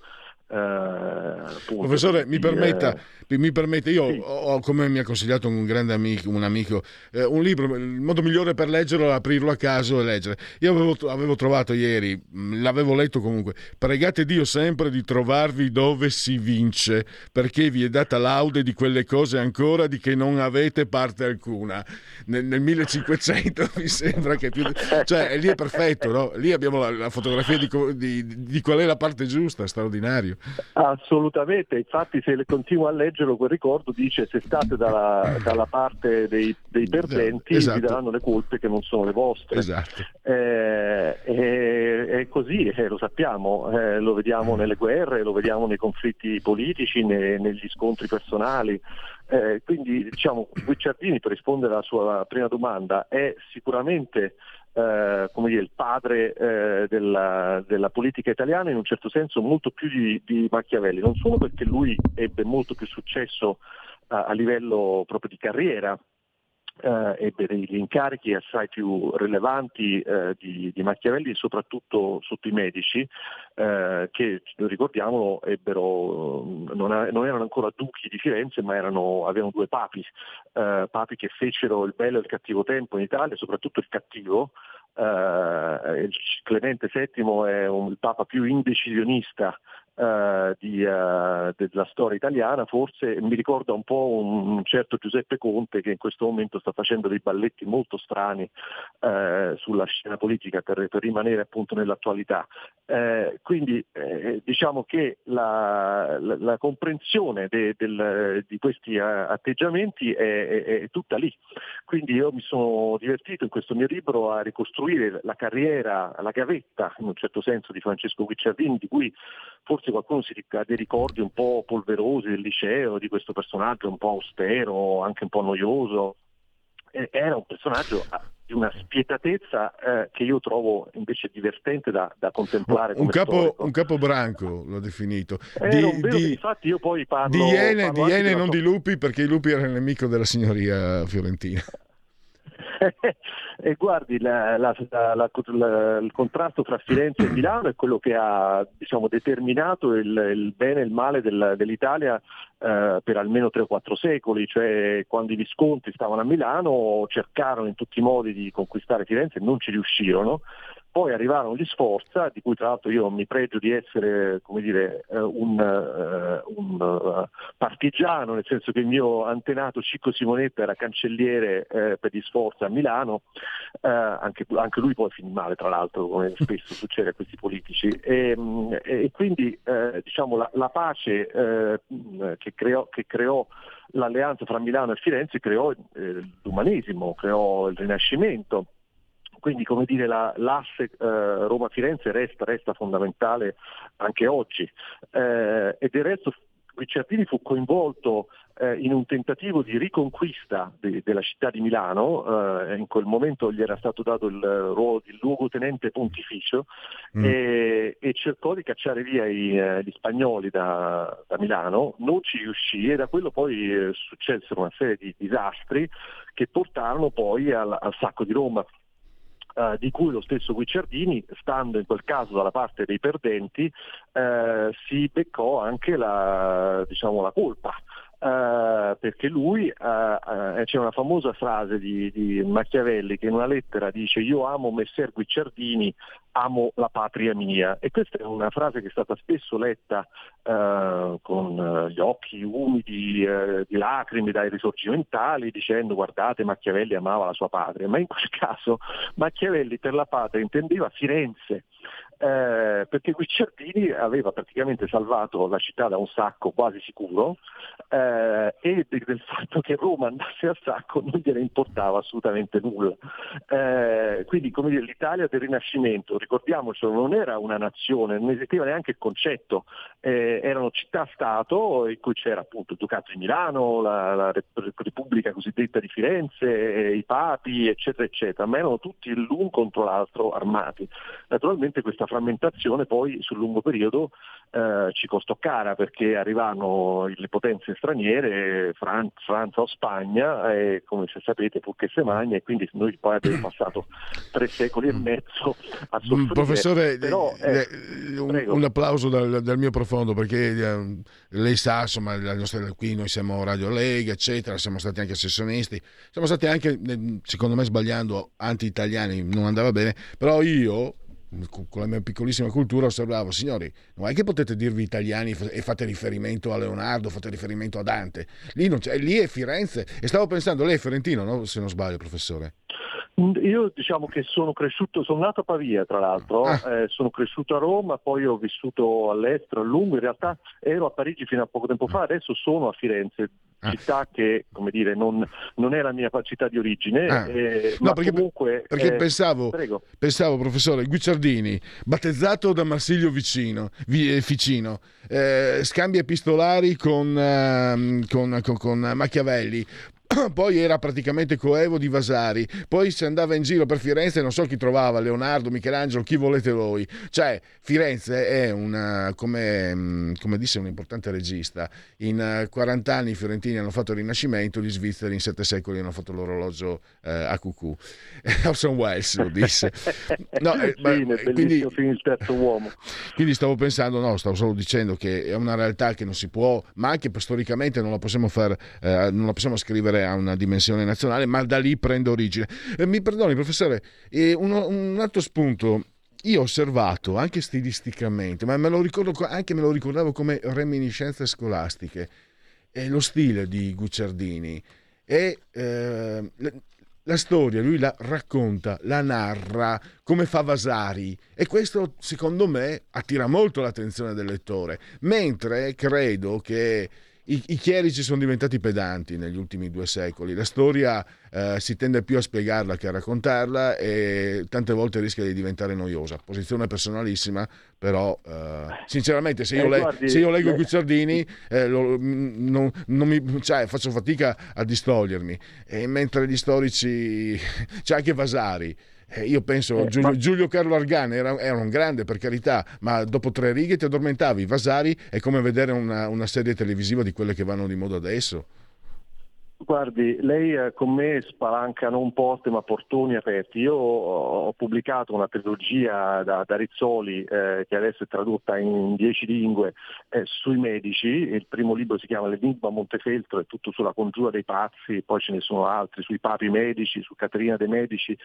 Appunto, Professore, mi permetta, eh, mi permette, io ho, come mi ha consigliato un grande amico, un amico, eh, un libro, il modo migliore per leggerlo è aprirlo a caso e leggere. Io avevo, avevo trovato ieri, mh, l'avevo letto comunque, pregate Dio sempre di trovarvi dove si vince, perché vi è data laude di quelle cose ancora di che non avete parte alcuna. Nel, nel 1500 mi sembra che più... Cioè, lì è perfetto, no? Lì abbiamo la, la fotografia di, di- di qual è la parte giusta, straordinario. Assolutamente, infatti se continuo a leggerlo quel ricordo dice se state dalla, dalla parte dei, dei perdenti Esatto. vi daranno le colpe che non sono le vostre. Esatto. Eh, e- è così, eh, lo sappiamo, eh, lo vediamo nelle guerre, lo vediamo nei conflitti politici, ne- negli scontri personali. Eh, quindi diciamo Guicciardini, per rispondere alla sua prima domanda, è sicuramente eh, come dire, il padre eh, della, della politica italiana in un certo senso molto più di, di Machiavelli, non solo perché lui ebbe molto più successo a, a livello proprio di carriera, eh, ebbe degli incarichi assai più rilevanti eh, di, di, Machiavelli, soprattutto sotto i medici, eh, che ricordiamolo ebbero, non, non, erano ancora duchi di Firenze, ma erano, avevano due papi, eh, papi che fecero il bello e il cattivo tempo in Italia, soprattutto il cattivo. Eh, Clemente VII è un, il papa più indecisionista Uh, di, uh, della storia italiana, forse mi ricorda un po' un certo Giuseppe Conte che in questo momento sta facendo dei balletti molto strani uh, sulla scena politica per, per, rimanere appunto nell'attualità. quindi diciamo che la, la, la comprensione de, del, di questi atteggiamenti è, è, è, tutta lì. Quindi io mi sono divertito in questo mio libro a ricostruire la carriera, la gavetta in un certo senso di Francesco Guicciardini, di cui forse qualcuno si ha dei ricordi un po' polverosi del liceo, di questo personaggio un po' austero, anche un po' noioso. Era un personaggio ah, di una spietatezza eh, che io trovo invece divertente da, da contemplare. Un capo, un capo, branco l'ho definito. Eh, di, di, infatti io poi parlo... Di Iene, parlo di iene non di lupi, perché i lupi erano il nemico della signoria fiorentina. e guardi, la, la, la, il contrasto tra Firenze e Milano è quello che ha diciamo, determinato il, il, bene e il male del, dell'Italia eh, per almeno 3 o 4 secoli, cioè quando i Visconti stavano a Milano cercarono in tutti i modi di conquistare Firenze e non ci riuscirono. Poi arrivarono gli Sforza, di cui tra l'altro io mi pregio di essere come dire, eh, un, uh, un uh, partigiano, nel senso che il mio antenato Cicco Simonetta era cancelliere per gli Sforza a Milano, anche, anche, lui poi finì male tra l'altro, come spesso succede a questi politici. E, e quindi diciamo, la, la pace che creò, che creò l'alleanza fra Milano e Firenze creò l'umanesimo, creò il Rinascimento quindi come dire, la, l'asse eh, Roma-Firenze resta, resta, fondamentale anche oggi. Eh, e del resto Guicciardini fu coinvolto eh, in un tentativo di riconquista de, della città di Milano, eh, in quel momento gli era stato dato il ruolo di luogotenente pontificio mm. e, e, cercò di cacciare via i, eh, gli spagnoli da, da, Milano, non ci riuscì e da quello poi eh, successero una serie di disastri che portarono poi al, al sacco di Roma eh, di cui lo stesso Guicciardini, stando in quel caso dalla parte dei perdenti, eh, si beccò anche la, diciamo, la colpa. Uh, perché lui uh, uh, c'è una famosa frase di, di, Machiavelli che in una lettera dice io amo Messer Guicciardini, amo la patria mia e questa è una frase che è stata spesso letta con gli occhi umidi di lacrime dai risorgimentali dicendo guardate Machiavelli amava la sua patria, ma in quel caso Machiavelli per la patria intendeva Firenze eh, perché Guicciardini aveva praticamente salvato la città da un sacco quasi sicuro eh, e del fatto che Roma andasse a sacco non gliene importava assolutamente nulla. Eh, quindi come dire, l'Italia del Rinascimento, ricordiamocelo, non era una nazione, non esisteva neanche il concetto, eh, erano città-stato in cui c'era appunto il Ducato di Milano, la, la Repubblica cosiddetta di Firenze, i papi, eccetera, eccetera, ma erano tutti l'un contro l'altro armati. Naturalmente questa frammentazione poi sul lungo periodo eh, ci costò cara perché arrivano le potenze straniere, Fran- Francia o Spagna, e come se sapete purché se magna, e quindi noi poi abbiamo passato tre secoli e mezzo a Mm, soffrire. Professore, Però, eh, un, un applauso dal, dal mio profondo perché eh, lei sa, insomma, nostra, qui noi siamo Radio Lega, eccetera, siamo stati anche sessionisti, siamo stati anche, eh, secondo me sbagliando, anti-italiani, non andava bene, però io con la mia piccolissima cultura osservavo, signori, non è che potete dirvi italiani e fate riferimento a Leonardo, fate riferimento a Dante, lì, lì è Firenze e stavo pensando, lei è fiorentino, no? se non sbaglio professore. Io diciamo che sono cresciuto, sono nato a Pavia tra l'altro, Ah. eh, sono cresciuto a Roma, poi ho vissuto all'estero a lungo, in realtà ero a Parigi fino a poco tempo fa, adesso sono a Firenze, Ah. città che come dire non, non è la mia città di origine, Ah. eh, No, ma perché, comunque... perché eh, pensavo, prego. pensavo, professore, Guicciardini, battezzato da Marsilio Vicino, Vi- eh, Ficino, eh, scambi epistolari con, ehm, con- con- con Machiavelli, poi era praticamente coevo di Vasari, poi si andava in giro per Firenze non so chi trovava, Leonardo, Michelangelo, chi volete voi. Cioè, Firenze è una, come, mm, come disse un importante regista, in eh, 40 anni i fiorentini hanno fatto il Rinascimento, gli svizzeri in 7 secoli hanno fatto l'orologio eh, a cucù. Orson Welles lo disse. No, eh, ma- Fine, eh, quindi, uomo. quindi stavo pensando, no, stavo solo dicendo che è una realtà che non si può, ma anche storicamente non la possiamo far, eh, non la possiamo scrivere a una dimensione nazionale, ma da lì prende origine. Eh, mi perdoni, professore, eh, uno- un altro spunto. Io ho osservato anche stilisticamente, ma me lo ricordo co- anche me lo ricordavo come reminiscenze scolastiche, è lo stile di Gucciardini e eh, la storia lui la racconta, la narra come fa Vasari e questo secondo me attira molto l'attenzione del lettore, mentre credo che i, i chierici sono diventati pedanti negli ultimi due secoli, la storia eh, si tende più a spiegarla che a raccontarla e tante volte rischia di diventare noiosa. Posizione personalissima, però eh, sinceramente se io, Eh, le- guardi, se io leggo eh, Guicciardini eh, lo- mm, non, non mi, cioè, faccio fatica a distogliermi, e mentre gli storici, c'è anche Vasari. Eh, io penso Eh, Giulio, ma- Giulio Carlo Argani era, era un grande per carità, ma dopo tre righe ti addormentavi. Vasari è come vedere una, una serie televisiva di quelle che vanno di moda adesso. Guardi, lei eh, con me spalanca non porte ma portoni aperti. Io ho, pubblicato una trilogia da, da Rizzoli eh, che adesso è tradotta in dieci lingue eh, sui medici. Il primo libro si chiama L'Enigma Montefeltro, è tutto sulla congiura dei pazzi, poi ce ne sono altri sui papi medici, su Caterina dei Medici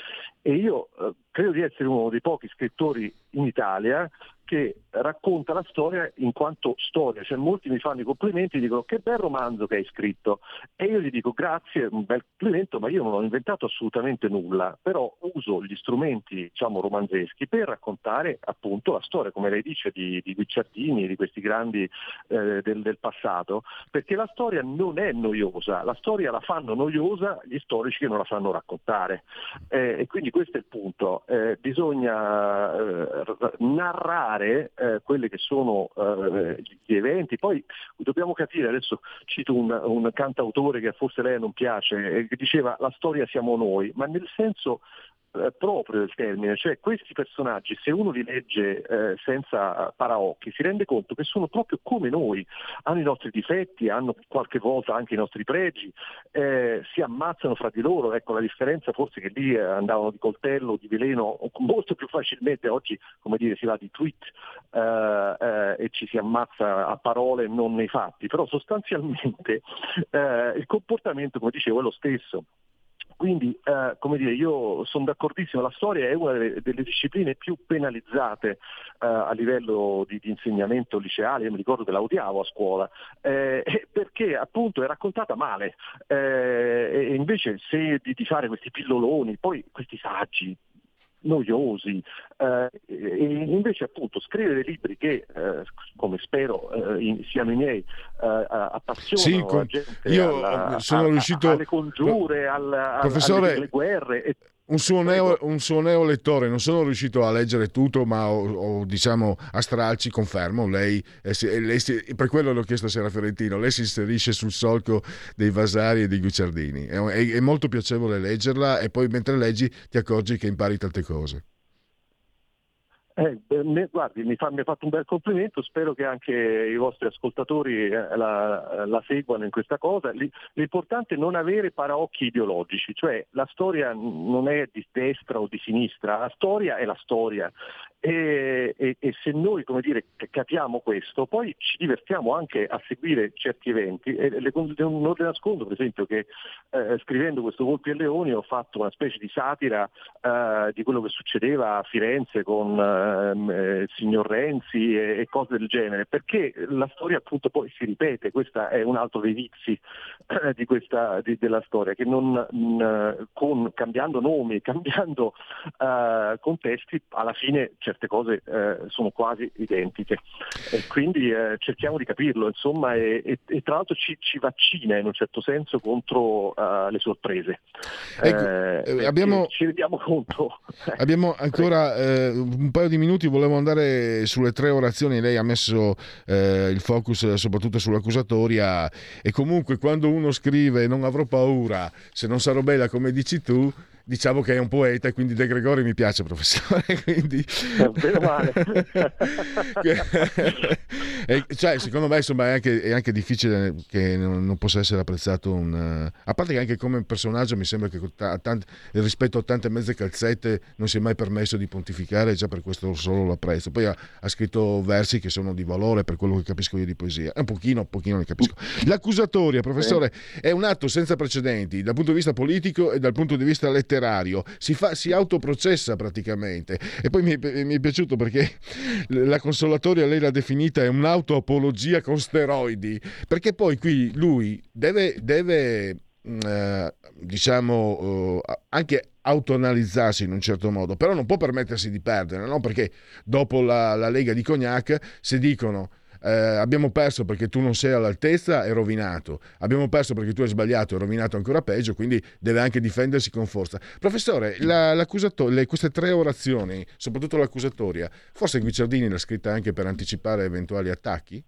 e io eh, credo di essere uno dei pochi scrittori in Italia che racconta la storia in quanto storia, cioè molti mi fanno i complimenti e dicono che bel romanzo che hai scritto. E io gli dico grazie, un bel complimento, ma io non ho inventato assolutamente nulla, però uso gli strumenti diciamo romanzeschi per raccontare appunto la storia, come lei dice, di, di Guicciardini, di questi grandi eh, del, del passato, perché la storia non è noiosa, la storia la fanno noiosa gli storici che non la sanno raccontare. Eh, e quindi questo è il punto, Eh, bisogna eh, narrare eh, quelli che sono eh, gli eventi, poi dobbiamo capire, adesso cito un, un cantautore che forse lei non piace, eh, che diceva la storia siamo noi, ma nel senso proprio del termine, cioè questi personaggi se uno li legge eh, senza paraocchi si rende conto che sono proprio come noi, hanno i nostri difetti, hanno qualche volta anche i nostri pregi, eh, si ammazzano fra di loro, ecco la differenza forse che lì eh, andavano di coltello, di veleno molto più facilmente, oggi come dire si va di tweet eh, eh, e ci si ammazza a parole non nei fatti, però sostanzialmente eh, il comportamento come dicevo è lo stesso. Quindi, eh, come dire, io sono d'accordissimo, la storia è una delle, delle discipline più penalizzate eh, a livello di, di insegnamento liceale, io mi ricordo che la odiavo a scuola, eh, perché appunto è raccontata male, eh, e invece se di, di fare questi pilloloni, poi questi saggi, noiosi. Eh, e invece appunto scrivere libri che eh, come spero eh, in- siano i miei eh, appassionano Sì, con- la gente io alla- sono a- a- riuscito- alle congiure, al- al- Professore- alle, alle guerre e Un suo, neo, un suo neo lettore, non sono riuscito a leggere tutto, ma ho, ho, diciamo a stralci, confermo, lei, lei per quello l'ho chiesto a Sera Fiorentino, lei si inserisce sul solco dei Vasari e dei Guicciardini, è, è- è molto piacevole leggerla e poi mentre leggi ti accorgi che impari tante cose. Eh, eh, me- guardi, mi, fa- mi ha fatto un bel complimento, spero che anche i vostri ascoltatori eh, la, la seguano in questa cosa. L'i- L'importante è non avere paraocchi ideologici, cioè la storia non è di destra o di sinistra, la storia è la storia. E, e- e se noi dire, capiamo questo, poi ci divertiamo anche a seguire certi eventi. E le- non le nascondo, per esempio, che eh, scrivendo questo Volpi e Leoni ho fatto una specie di satira eh, di quello che succedeva a Firenze con ehm, eh, il signor Renzi e, cose del genere, perché la storia appunto poi si ripete, questo è un altro dei vizi eh, di questa, di- della storia, che non, mh, con, cambiando nomi, cambiando eh, contesti, alla fine certe cose eh, sono quasi identiche. E quindi eh, cerchiamo di capirlo, insomma, e, e- e tra l'altro ci, ci vaccina in un certo senso contro uh, le sorprese. Ecco, Eh, eh, abbiamo- Ci rendiamo conto. Abbiamo ancora un paio di minuti, volevo andare sulle tre orazioni, lei ha messo il focus soprattutto sull'accusatoria e comunque quando uno scrive non avrò paura se non sarò bella come dici tu, diciamo che è un poeta e quindi De Gregori mi piace professore, quindi... Bene o male. E, cioè, secondo me insomma, è, anche, è anche difficile che non, non possa essere apprezzato un... eh, a parte che anche come personaggio mi sembra che con ta- tant- rispetto a tante mezze calzette non si è mai permesso di pontificare, già per questo solo lo apprezzo. Poi ha, ha scritto versi che sono di valore per quello che capisco io di poesia. Un pochino, un pochino ne capisco. L'accusatoria, professore, è un atto senza precedenti dal punto di vista politico e dal punto di vista letterario. Si, fa, si autoprocessa praticamente. E poi mi, mi è piaciuto perché la consolatoria lei l'ha definita è un'autoapologia con steroidi. Perché poi qui lui deve, deve mh, eh, diciamo, eh, anche autoanalizzarsi in un certo modo, però non può permettersi di perdere, no? perché dopo la, la Lega di Cognac se dicono eh, abbiamo perso perché tu non sei all'altezza è rovinato, abbiamo perso perché tu hai sbagliato è rovinato ancora peggio, quindi deve anche difendersi con forza. Professore, la, le- queste tre orazioni, soprattutto l'accusatoria, forse Guicciardini l'ha scritta anche per anticipare eventuali attacchi?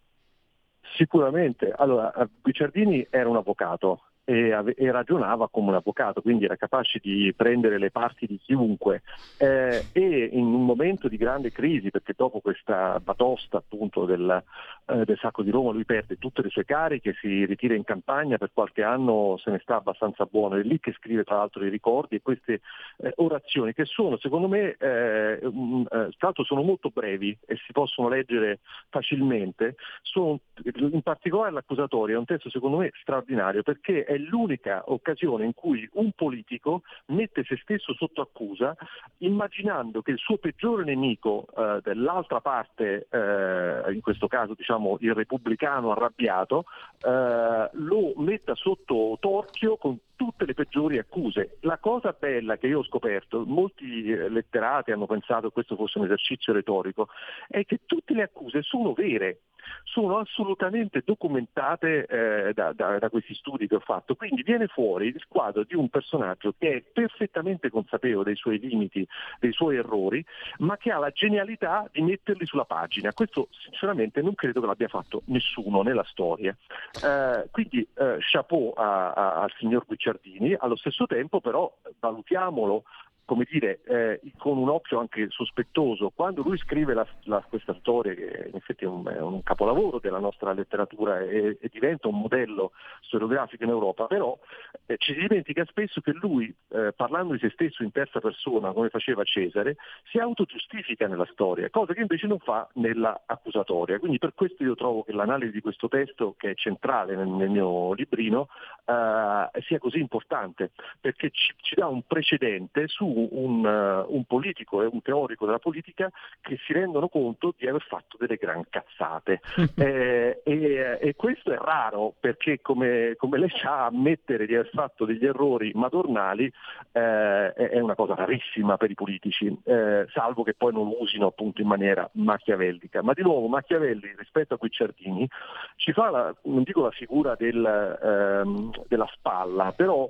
Sicuramente. Allora, Guicciardini era un avvocato e, e ragionava come un avvocato, quindi era capace di prendere le parti di chiunque. Eh, e in un momento di grande crisi, perché dopo questa batosta appunto del, eh, del Sacco di Roma lui perde tutte le sue cariche, si ritira in campagna, per qualche anno se ne sta abbastanza buono, è lì che scrive tra l'altro i ricordi e queste eh, orazioni che sono secondo me, eh, mm, eh, tra l'altro sono molto brevi e si possono leggere facilmente, sono, in particolare l'accusatoria è un testo secondo me straordinario perché è l'unica occasione in cui un politico mette se stesso sotto accusa immaginando che il suo peggiore nemico eh, dell'altra parte, eh, in questo caso diciamo il repubblicano arrabbiato, eh, lo metta sotto torchio con tutte le peggiori accuse. La cosa bella che io ho scoperto, molti eh, letterati hanno pensato che questo fosse un esercizio retorico, è che tutte le accuse sono vere, sono assolutamente documentate eh, da, da- da questi studi che ho fatto. Quindi viene fuori il quadro di un personaggio che è perfettamente consapevole dei suoi limiti, dei suoi errori, ma che ha la genialità di metterli sulla pagina. Questo sinceramente non credo che l'abbia fatto nessuno nella storia. Eh, quindi eh, chapeau a- a- al signor Guicciardini, allo stesso tempo però valutiamolo come dire, eh, con un occhio anche sospettoso. Quando lui scrive la- la- questa storia, che in effetti è un, è un capolavoro della nostra letteratura e, e diventa un modello storiografico in Europa, però eh, ci si dimentica spesso che lui, eh, parlando di se stesso in terza persona, come faceva Cesare, si autogiustifica nella storia, cosa che invece non fa nella accusatoria. Quindi per questo io trovo che l'analisi di questo testo, che è centrale nel, nel mio librino, eh, sia così importante, perché ci, ci dà un precedente su un, eh, un politico e un teorico della politica che si rendono conto di aver fatto delle gran cazzate. Eh, e, e questo è raro perché come, come lei sa ammettere di aver fatto degli errori madornali eh, è è una cosa rarissima per i politici, eh, salvo che poi non lo usino appunto in maniera machiavellica. Ma di nuovo Machiavelli rispetto a Guicciardini ci fa, la- non dico la figura del, ehm, della spalla, però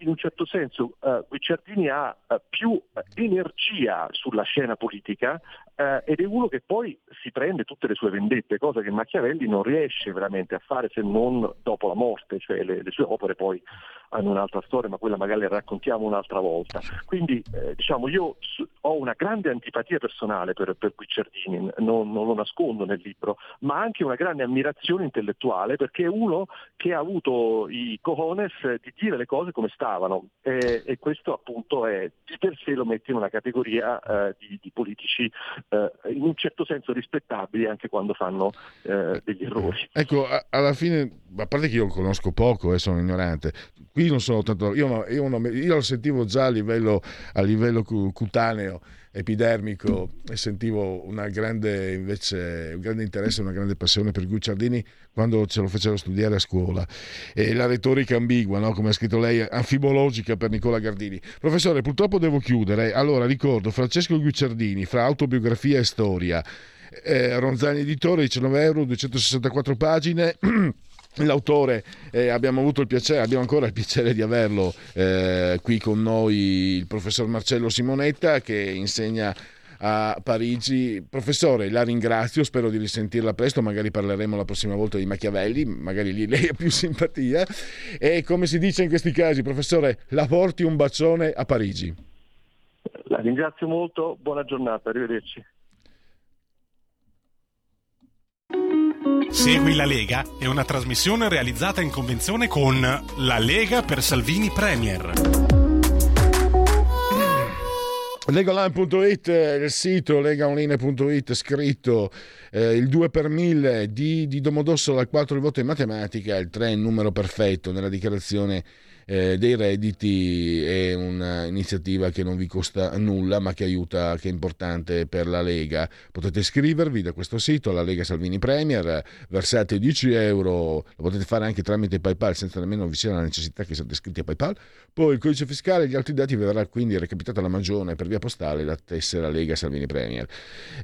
in un certo senso eh, Guicciardini ha eh, più eh, energia sulla scena politica eh, ed è uno che poi si prende tutte le sue vendette, cosa che Machiavelli non riesce veramente a fare se non dopo la morte, cioè le, le sue opere poi hanno un'altra storia, ma quella magari la raccontiamo un'altra volta. Quindi eh, diciamo io ho una grande antipatia personale per, per Guicciardini, non, non lo nascondo nel libro, ma anche una grande ammirazione intellettuale perché è uno che ha avuto i cojones di dire le cose come stavano e, e questo appunto è di per sé lo mette in una categoria eh, di, di politici eh, in un certo senso rispettabili anche quando fanno eh, degli errori. Ecco, a- alla fine, a parte che io conosco poco e sono ignorante, qui non sono tanto. Io, io, non- io lo sentivo già a livello, a livello cu- cutaneo, epidermico, e sentivo grande, invece, un grande interesse, una grande passione per Guicciardini quando ce lo faceva studiare a scuola. E la retorica ambigua, no? come ha scritto lei, anfibologica per Nicola Gardini. Professore, purtroppo devo chiudere. Allora, ricordo Francesco Guicciardini, fra autobiografia e storia. Eh, Ronzani Editore, 19 euro, 264 pagine. L'autore eh, abbiamo avuto il piacere, abbiamo ancora il piacere di averlo eh, qui con noi, il professor Marcello Simonetta che insegna a Parigi. Professore, la ringrazio, spero di risentirla presto, magari parleremo la prossima volta di Machiavelli, magari lì lei ha più simpatia. E come si dice in questi casi, professore, la porti un bacione a Parigi. La ringrazio molto, buona giornata, arrivederci. Segui la Lega è una trasmissione realizzata in convenzione con La Lega per Salvini Premier. Legoland.it, il sito legaonline.it, scritto eh, il 2 per 1000 di, di Domodossola, il 4 il voto in matematica, il 3 il numero perfetto nella dichiarazione eh, dei redditi è un'iniziativa che non vi costa nulla ma che aiuta, che è importante per la Lega. Potete iscrivervi da questo sito alla Lega Salvini Premier, versate 10 euro, lo potete fare anche tramite PayPal senza nemmeno vi sia la necessità che siate iscritti a PayPal. Poi il codice fiscale e gli altri dati vi verrà quindi recapitata la magione per via postale la tessera Lega Salvini Premier.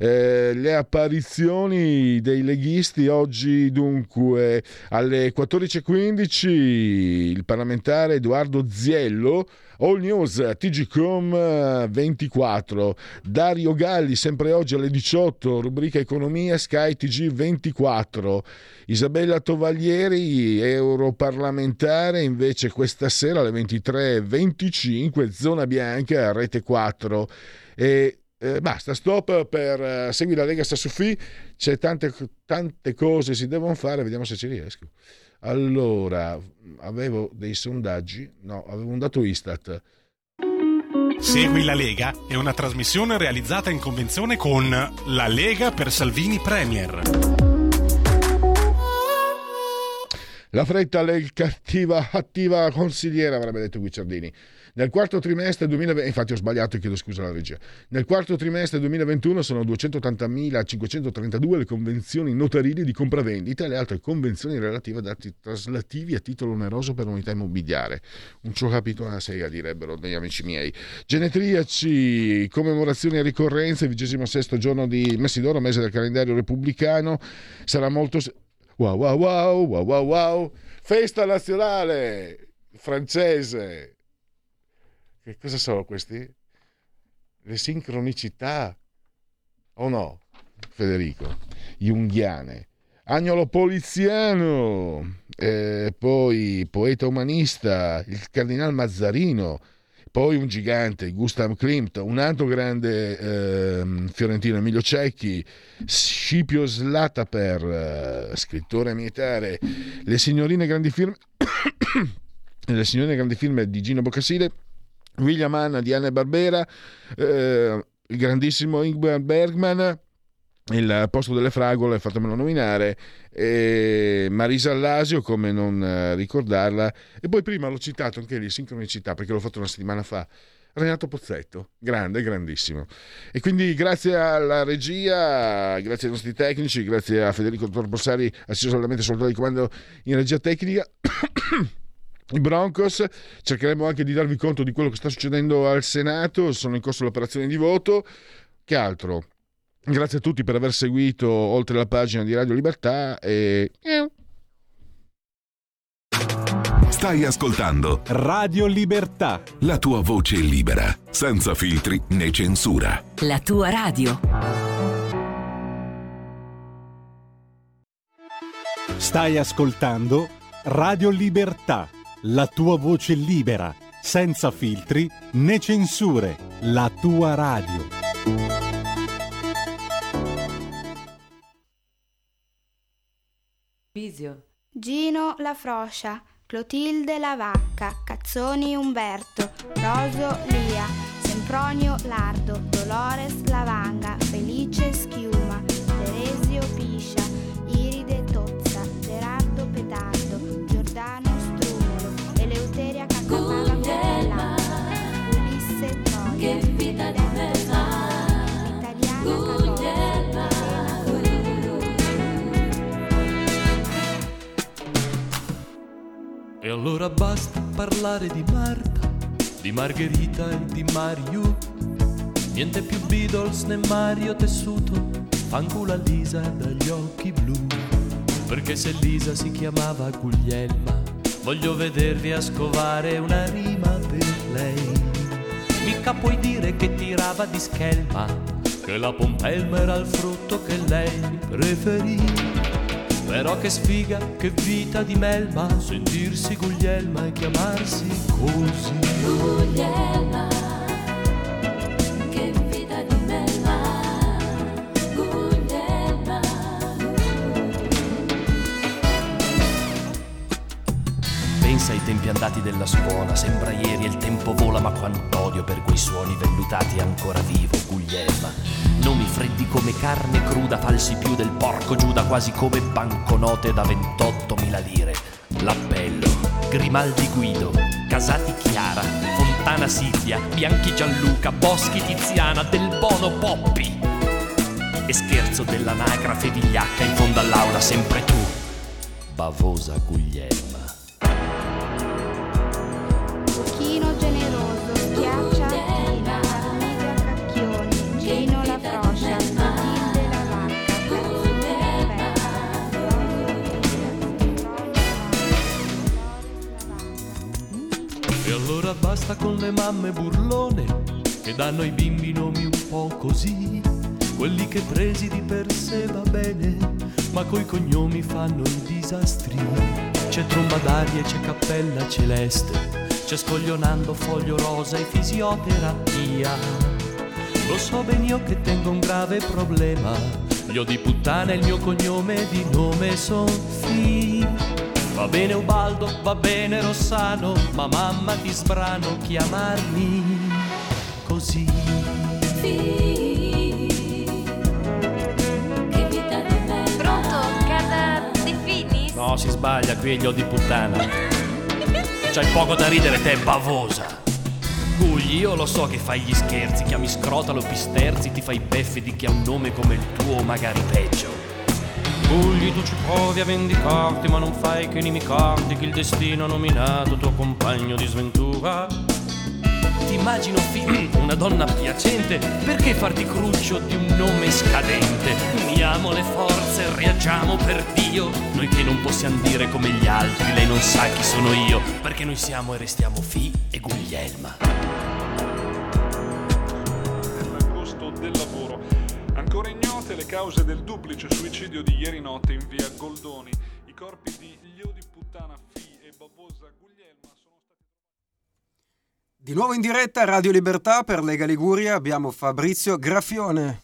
Eh, le apparizioni dei leghisti oggi dunque alle 14.15 il parlamentare Edoardo Ziello, All News TGCom 24, Dario Galli sempre oggi alle 18, rubrica Economia Sky TG 24, Isabella Tovaglieri, europarlamentare invece questa sera alle 23.25, Zona Bianca, Rete 4 e eh, basta, stop per eh, Segui la Lega sta su FI, c'è tante, tante cose si devono fare, vediamo se ci riesco. Allora, avevo dei sondaggi, no, avevo un dato Istat. Segui la Lega è una trasmissione realizzata in convenzione con La Lega per Salvini Premier. La fretta, lei cattiva, attiva consigliera, avrebbe detto Guicciardini. Nel quarto trimestre 2020, infatti ho sbagliato, chiedo scusa alla regia. Nel quarto trimestre 2021 sono 280.532 le convenzioni notarili di compravendita e le altre convenzioni relative a dati traslativi a titolo oneroso per unità immobiliare. Un ciò capito una sega, direbbero degli amici miei. Genetriaci, commemorazioni e ricorrenze, 26 giorno di Messidoro, mese del calendario repubblicano. Sarà molto... Wow, wow, wow, wow, wow, wow. Festa nazionale francese. Che cosa sono questi? Le sincronicità o no, Federico? Junghiane. Agnolo Poliziano, eh, poi poeta umanista, il cardinal Mazzarino, poi un gigante, Gustav Klimt, un altro grande eh, fiorentino, Emilio Cecchi, Scipio Slataper, eh, scrittore militare, le signorine grandi firme, le signorine grandi firme di Gino Boccasile, William Hanna di Anne Barbera, eh, il grandissimo Ingmar Bergman, il posto delle fragole, fatemelo nominare, Marisa Allasio, come non eh, ricordarla, e poi prima l'ho citato anche lì, sincronicità, perché l'ho fatto una settimana fa. Renato Pozzetto, grande, grandissimo. E quindi grazie alla regia, grazie ai nostri tecnici, grazie a Federico Torbossari, assiso solamente soldato di comando in regia tecnica. I Broncos cercheremo anche di darvi conto di quello che sta succedendo al Senato, sono in corso le operazioni di voto. Che altro? Grazie a tutti per aver seguito oltre la pagina di Radio Libertà e... Stai ascoltando Radio Libertà. la tua voce libera, senza filtri né censura. La tua radio. Stai ascoltando Radio Libertà. La tua voce libera, senza filtri né censure. La tua radio. Visio. Gino la Froscia, Clotilde la Vacca, Cazzoni Umberto, Roso Lia, Sempronio Lardo, Dolores Lavanga, Felice Schiuma, allora basta parlare di Marta, di Margherita e di Mario. Niente più Beatles né Mario Tessuto, fanculo a Lisa dagli occhi blu. Perché se Lisa si chiamava Guglielma, voglio vedervi a scovare una rima per lei. Mica puoi dire che tirava di schelma, che la pompelma era il frutto che lei preferì. Però che sfiga, che vita di melma, sentirsi Guglielma e chiamarsi così. Guglielma, che vita di melma, Guglielma. Pensa ai tempi andati della scuola, sembra ieri e il tempo vola, ma quant'odio per quei suoni vellutati ancora vivo, Guglielma. Nomi freddi come carne cruda, falsi più del porco Giuda, quasi come banconote da 28.000 lire. L'appello, Grimaldi Guido, Casati Chiara, Fontana Silvia, Bianchi Gianluca, Boschi Tiziana, Del Bono Poppi. E scherzo dell'anagrafe vigliacca in fondo all'aula, sempre tu, bavosa Guglielma. Chino generoso, schiaccia Tina, Basta con le mamme burlone che danno ai bimbi nomi un po' così. Quelli che presi di per sé va bene, ma coi cognomi fanno i disastri. C'è tromba d'aria c'è cappella celeste, c'è scoglionando foglio rosa e fisioterapia. Lo so ben io che tengo un grave problema, ho di puttana il mio cognome di nome son Fi. Va bene Ubaldo, va bene Rossano, ma mamma ti sbrano chiamarmi così. Pronto? Casa De Finis? No, si sbaglia, qui è gli di puttana. C'hai poco da ridere te, bavosa. Gugli, io lo so che fai gli scherzi, chiami scrotalo, pisterzi, ti fai beffe di chi ha un nome come il tuo, magari peggio. Gugli, tu ci provi a vendicarti, ma non fai che inimicarti che il destino ha nominato tuo compagno di sventura. Ti immagino fi- una donna piacente, perché farti cruccio di un nome scadente? Uniamo le forze, reagiamo per Dio. Noi che non possiamo dire come gli altri, lei non sa chi sono io, perché noi siamo e restiamo Fi e Guglielma. Cause del duplice suicidio di ieri notte in via Goldoni. I corpi di Lio di Puttana Fi e Bavosa Guglielma sono stati Di nuovo in diretta a Radio Libertà per Lega Liguria abbiamo Fabrizio Graffione.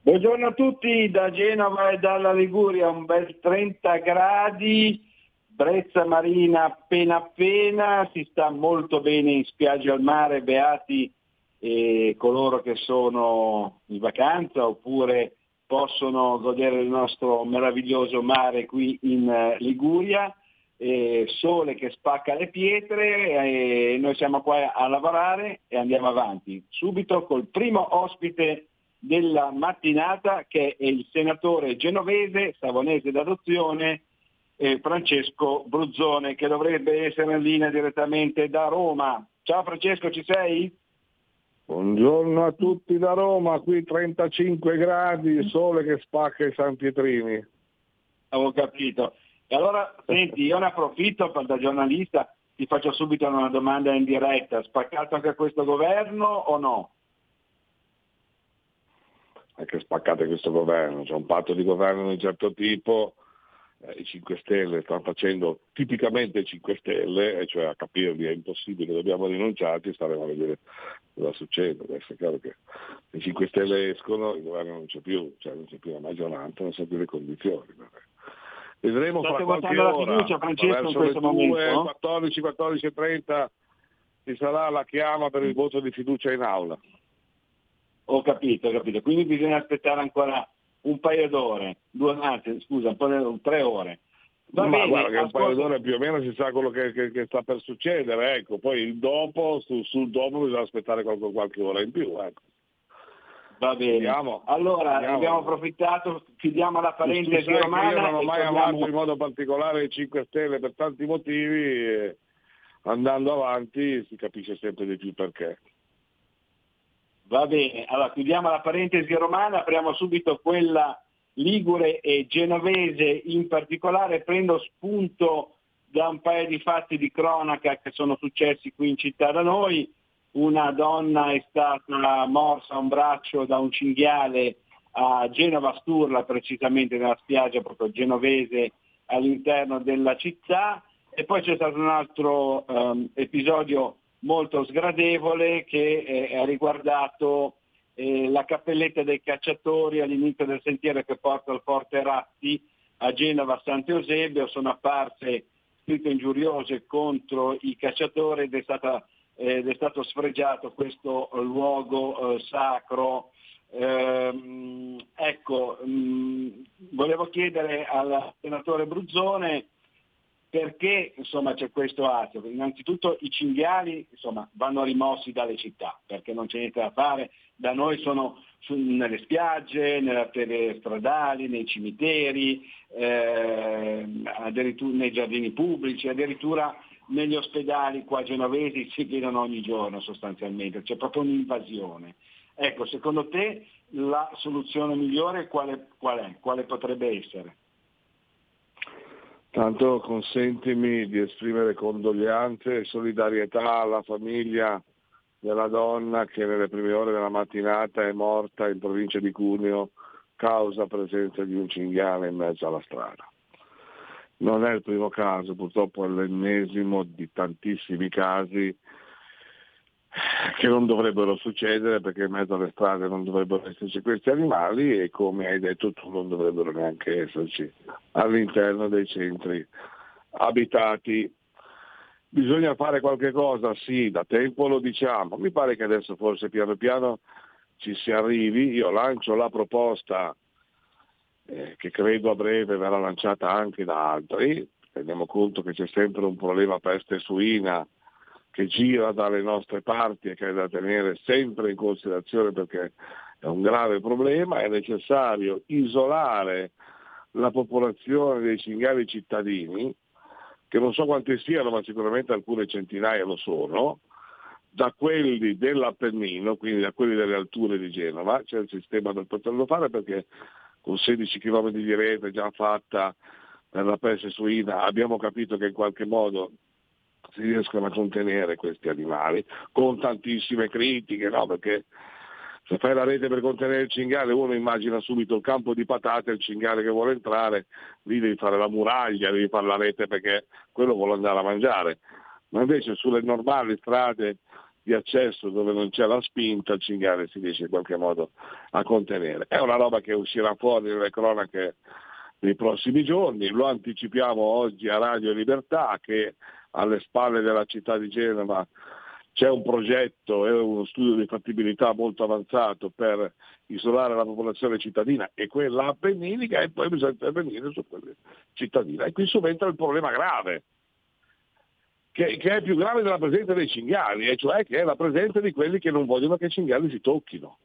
Buongiorno a tutti da Genova e dalla Liguria, un bel 30 gradi, brezza marina appena appena, si sta molto bene in spiaggia al mare, beati eh, coloro che sono in vacanza oppure possono godere del nostro meraviglioso mare qui in eh, Liguria, sole che spacca le pietre, eh, noi siamo qua a lavorare e andiamo avanti. Subito col primo ospite della mattinata che è il senatore genovese, savonese d'adozione, eh, Francesco Bruzzone, che dovrebbe essere in linea direttamente da Roma. Ciao Francesco, ci sei? Buongiorno a tutti da Roma, qui 35 gradi, sole che spacca i San Pietrini. Avevo capito. E allora, senti, io ne approfitto per, da giornalista, ti faccio subito una domanda in diretta. Spaccato anche questo governo o no? Anche spaccate questo governo, c'è un patto di governo di un certo tipo, eh, i 5 Stelle stanno facendo tipicamente i 5 Stelle, cioè a capirli è impossibile, dobbiamo rinunciarci e staremo a vedere cosa succede. Adesso è chiaro che i 5 Stelle escono, il governo non c'è più, cioè non c'è più la maggioranza, non c'è più le condizioni. Vedremo State fra qualche ora, fiducia, Francesco, in questo le 2, momento? 14, 14 e 30 ci sarà la chiama per il voto di fiducia in aula. Ho capito, ho capito. Quindi bisogna aspettare ancora un paio d'ore, due, anzi, scusa, paio tre ore. Va Ma bene, guarda che un paio ascolta- d'ore più o meno si sa quello che, che- che sta per succedere, ecco. poi il dopo, su- sul dopo bisogna aspettare qualche, qualche ora in più. Ecco. Va bene. Vediamo. Allora, Vediamo. abbiamo approfittato, chiudiamo la parentesi io non ho mai torniamo- amato in modo particolare i 5 Stelle per tanti motivi, andando avanti si capisce sempre di più perché. Va bene, allora chiudiamo la parentesi romana, apriamo subito quella ligure e genovese in particolare. Prendo spunto da un paio di fatti di cronaca che sono successi qui in città da noi. Una donna è stata morsa a un braccio da un cinghiale a Genova Sturla, precisamente nella spiaggia proprio genovese all'interno della città. E poi c'è stato un altro ehm, episodio molto sgradevole che eh, ha riguardato eh, la cappelletta dei cacciatori all'inizio del sentiero che porta al Forte Ratti a Genova Sant'Eusebio. Sono apparse scritte ingiuriose contro i cacciatori ed è, stata, eh, ed è stato sfregiato questo luogo eh, sacro. Ehm, ecco, mh, volevo chiedere al senatore Bruzzone perché insomma, c'è questo atto. Innanzitutto i cinghiali insomma, vanno rimossi dalle città perché non c'è niente da fare. Da noi sono su, nelle spiagge, nelle arterie stradali, nei cimiteri, eh, nei giardini pubblici, addirittura negli ospedali qua genovesi si vedono ogni giorno sostanzialmente, c'è proprio un'invasione. Ecco, secondo te la soluzione migliore quale, qual è? Quale potrebbe essere? Tanto consentimi di esprimere condoglianze e solidarietà alla famiglia della donna che nelle prime ore della mattinata è morta in provincia di Cuneo causa presenza di un cinghiale in mezzo alla strada. Non è il primo caso, purtroppo è l'ennesimo di tantissimi casi che non dovrebbero succedere perché in mezzo alle strade non dovrebbero esserci questi animali e come hai detto tu non dovrebbero neanche esserci all'interno dei centri abitati. Bisogna fare qualche cosa, sì, da tempo lo diciamo, mi pare che adesso forse piano piano ci si arrivi, io lancio la proposta eh, che credo a breve verrà lanciata anche da altri, teniamo conto che c'è sempre un problema peste suina che gira dalle nostre parti e che è da tenere sempre in considerazione perché è un grave problema, è necessario isolare la popolazione dei cinghiali cittadini, che non so quanti siano, ma sicuramente alcune centinaia lo sono, da quelli dell'Appennino, quindi da quelli delle alture di Genova, c'è il sistema per poterlo fare perché con 16 km di rete già fatta per la peste suina abbiamo capito che in qualche modo si riescono a contenere questi animali, con tantissime critiche, no? perché se fai la rete per contenere il cinghiale uno immagina subito il campo di patate, il cinghiale che vuole entrare, lì devi fare la muraglia, devi fare la rete perché quello vuole andare a mangiare. Ma invece sulle normali strade di accesso dove non c'è la spinta il cinghiale si riesce in qualche modo a contenere. È una roba che uscirà fuori nelle cronache nei prossimi giorni, lo anticipiamo oggi a Radio Libertà che alle spalle della città di Genova c'è un progetto e uno studio di fattibilità molto avanzato per isolare la popolazione cittadina e quella appenninica e poi bisogna intervenire su quella cittadina. E qui subentra il problema grave, che, che, è più grave della presenza dei cinghiali, e cioè che è la presenza di quelli che non vogliono che i cinghiali si tocchino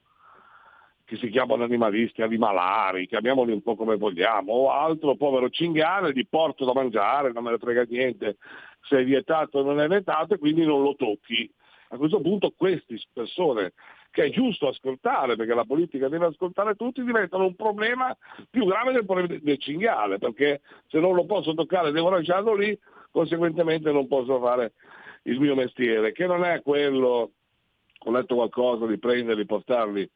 che si chiamano animalisti, animalari, chiamiamoli un po' come vogliamo, o altro povero cinghiale, di porto da mangiare, non me ne frega niente se è vietato o non è vietato e quindi non lo tocchi. A questo punto queste persone, che è giusto ascoltare, perché la politica deve ascoltare tutti, diventano un problema più grave del problema del cinghiale, perché se non lo posso toccare devo lasciarlo lì, conseguentemente non posso fare il mio mestiere, che non è quello, ho letto qualcosa di prenderli, portarli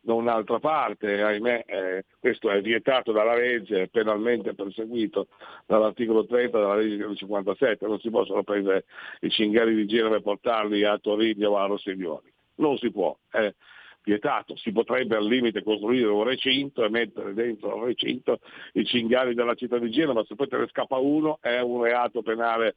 da un'altra parte, ahimè eh, questo è vietato dalla legge, è penalmente perseguito dall'articolo 30 della legge del 57, non si possono prendere i cinghiali di Genova e portarli a Torino o a Rossiglioni, non si può, è vietato, si potrebbe al limite costruire un recinto e mettere dentro un recinto i cinghiali della città di Genova, se poi te ne scappa uno è un reato penale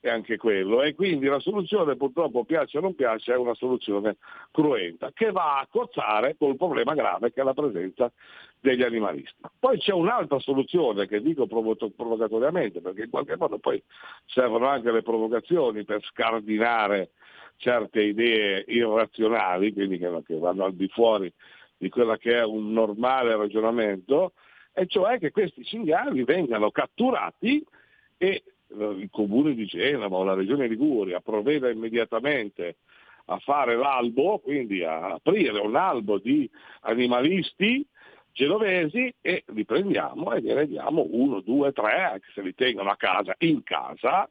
e anche quello. E quindi la soluzione purtroppo piace o non piace è una soluzione cruenta che va a cozzare col problema grave che è la presenza degli animalisti. Poi c'è un'altra soluzione che dico provocatoriamente perché in qualche modo poi servono anche le provocazioni per scardinare certe idee irrazionali, quindi che, che vanno al di fuori di quello che è un normale ragionamento, e cioè che questi cinghiali vengano catturati e il comune di Genova o la regione Liguria provveda immediatamente a fare l'albo, quindi a aprire un albo di animalisti genovesi e li prendiamo e gliene diamo uno, due, tre, anche se li tengono a casa, in casa,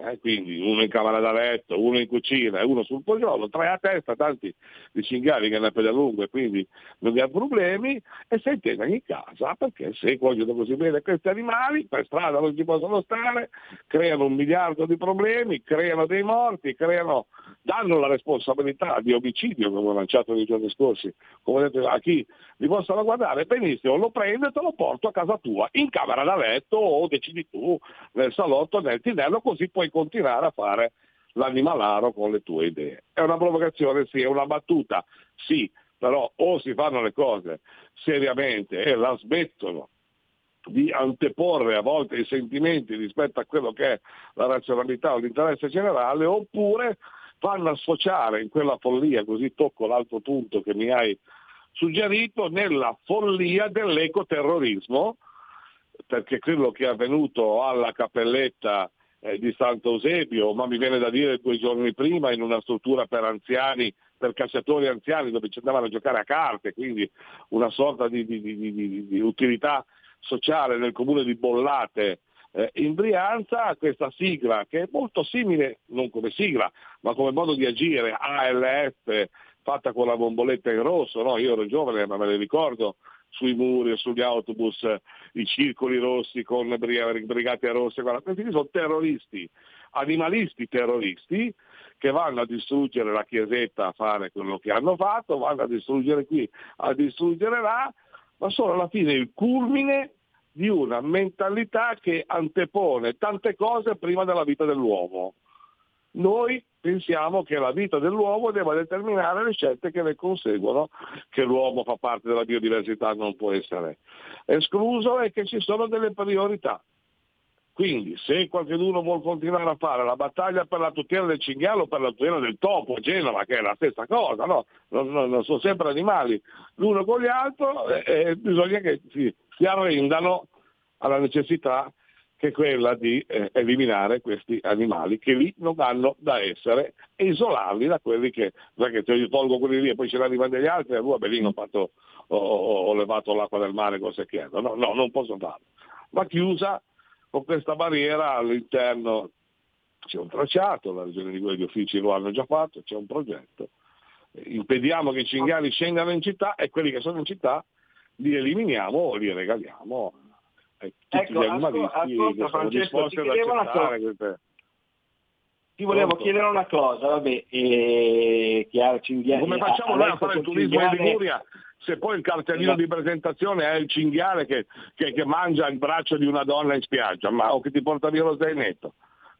eh, quindi uno in camera da letto, uno in cucina e uno sul poggiolo, tre a testa, tanti di cinghiali che ne lungo e quindi non ha problemi. E se tengono in casa perché se vogliono così bene questi animali per strada non ci possono stare, creano un miliardo di problemi, creano dei morti, creano, danno la responsabilità di omicidio come ho lanciato nei giorni scorsi, come ho detto a chi li possono guardare, benissimo, lo prendo e te lo porto a casa tua, in camera da letto o decidi tu, nel salotto, nel tinello, così puoi continuare a fare l'animalaro con le tue idee. È una provocazione, sì, è una battuta, sì, però o si fanno le cose seriamente e la smettono di anteporre a volte i sentimenti rispetto a quello che è la razionalità o l'interesse generale, oppure fanno sfociare in quella follia, così tocco l'altro punto che mi hai suggerito, nella follia dell'ecoterrorismo, perché quello che è avvenuto alla cappelletta eh, di Sant'Eusebio, ma mi viene da dire due giorni prima in una struttura per anziani, per cacciatori anziani dove ci andavano a giocare a carte, quindi una sorta di, di, di, di utilità sociale nel comune di Bollate eh, in Brianza, questa sigla che è molto simile, non come sigla, ma come modo di agire, ALF, fatta con la bomboletta in rosso, no? io ero giovane ma me le ricordo, sui muri e sugli autobus i circoli rossi con brigate rosse, guarda, questi sono terroristi, animalisti terroristi che vanno a distruggere la chiesetta a fare quello che hanno fatto, vanno a distruggere qui, a distruggere là, ma sono alla fine il culmine di una mentalità che antepone tante cose prima della vita dell'uomo. Noi pensiamo che la vita dell'uomo debba determinare le scelte che ne conseguono, che l'uomo fa parte della biodiversità, non può essere escluso e che ci sono delle priorità. Quindi se qualcuno vuole continuare a fare la battaglia per la tutela del cinghiale o per la tutela del topo Genova, che è la stessa cosa, no? non, non, non sono sempre animali l'uno con gli altri, eh, bisogna che si, si arrendano alla necessità che quella di eh, eliminare questi animali che lì non hanno da essere e isolarli da quelli che, perché se io tolgo quelli lì e poi ce ne arrivano degli altri, allora beh, lì ho, fatto, ho, ho, levato l'acqua del mare con secchietto. No, no, non posso farlo. Ma chiusa con questa barriera all'interno c'è un tracciato, la regione di quegli uffici lo hanno già fatto, c'è un progetto. Impediamo che i cinghiali scendano in città e quelli che sono in città li eliminiamo o li regaliamo tutti ecco, gli animalisti ascolta, Francesco, ti chiedevo una cosa. Ti volevo Pronto? chiedere una cosa, vabbè, eh, chiaro, cinghiale. Come facciamo noi a fare il turismo in Liguria se poi il cartellino Esatto. di presentazione è il cinghiale che, che- che mangia il braccio di una donna in spiaggia ma, o che ti porta via lo zainetto?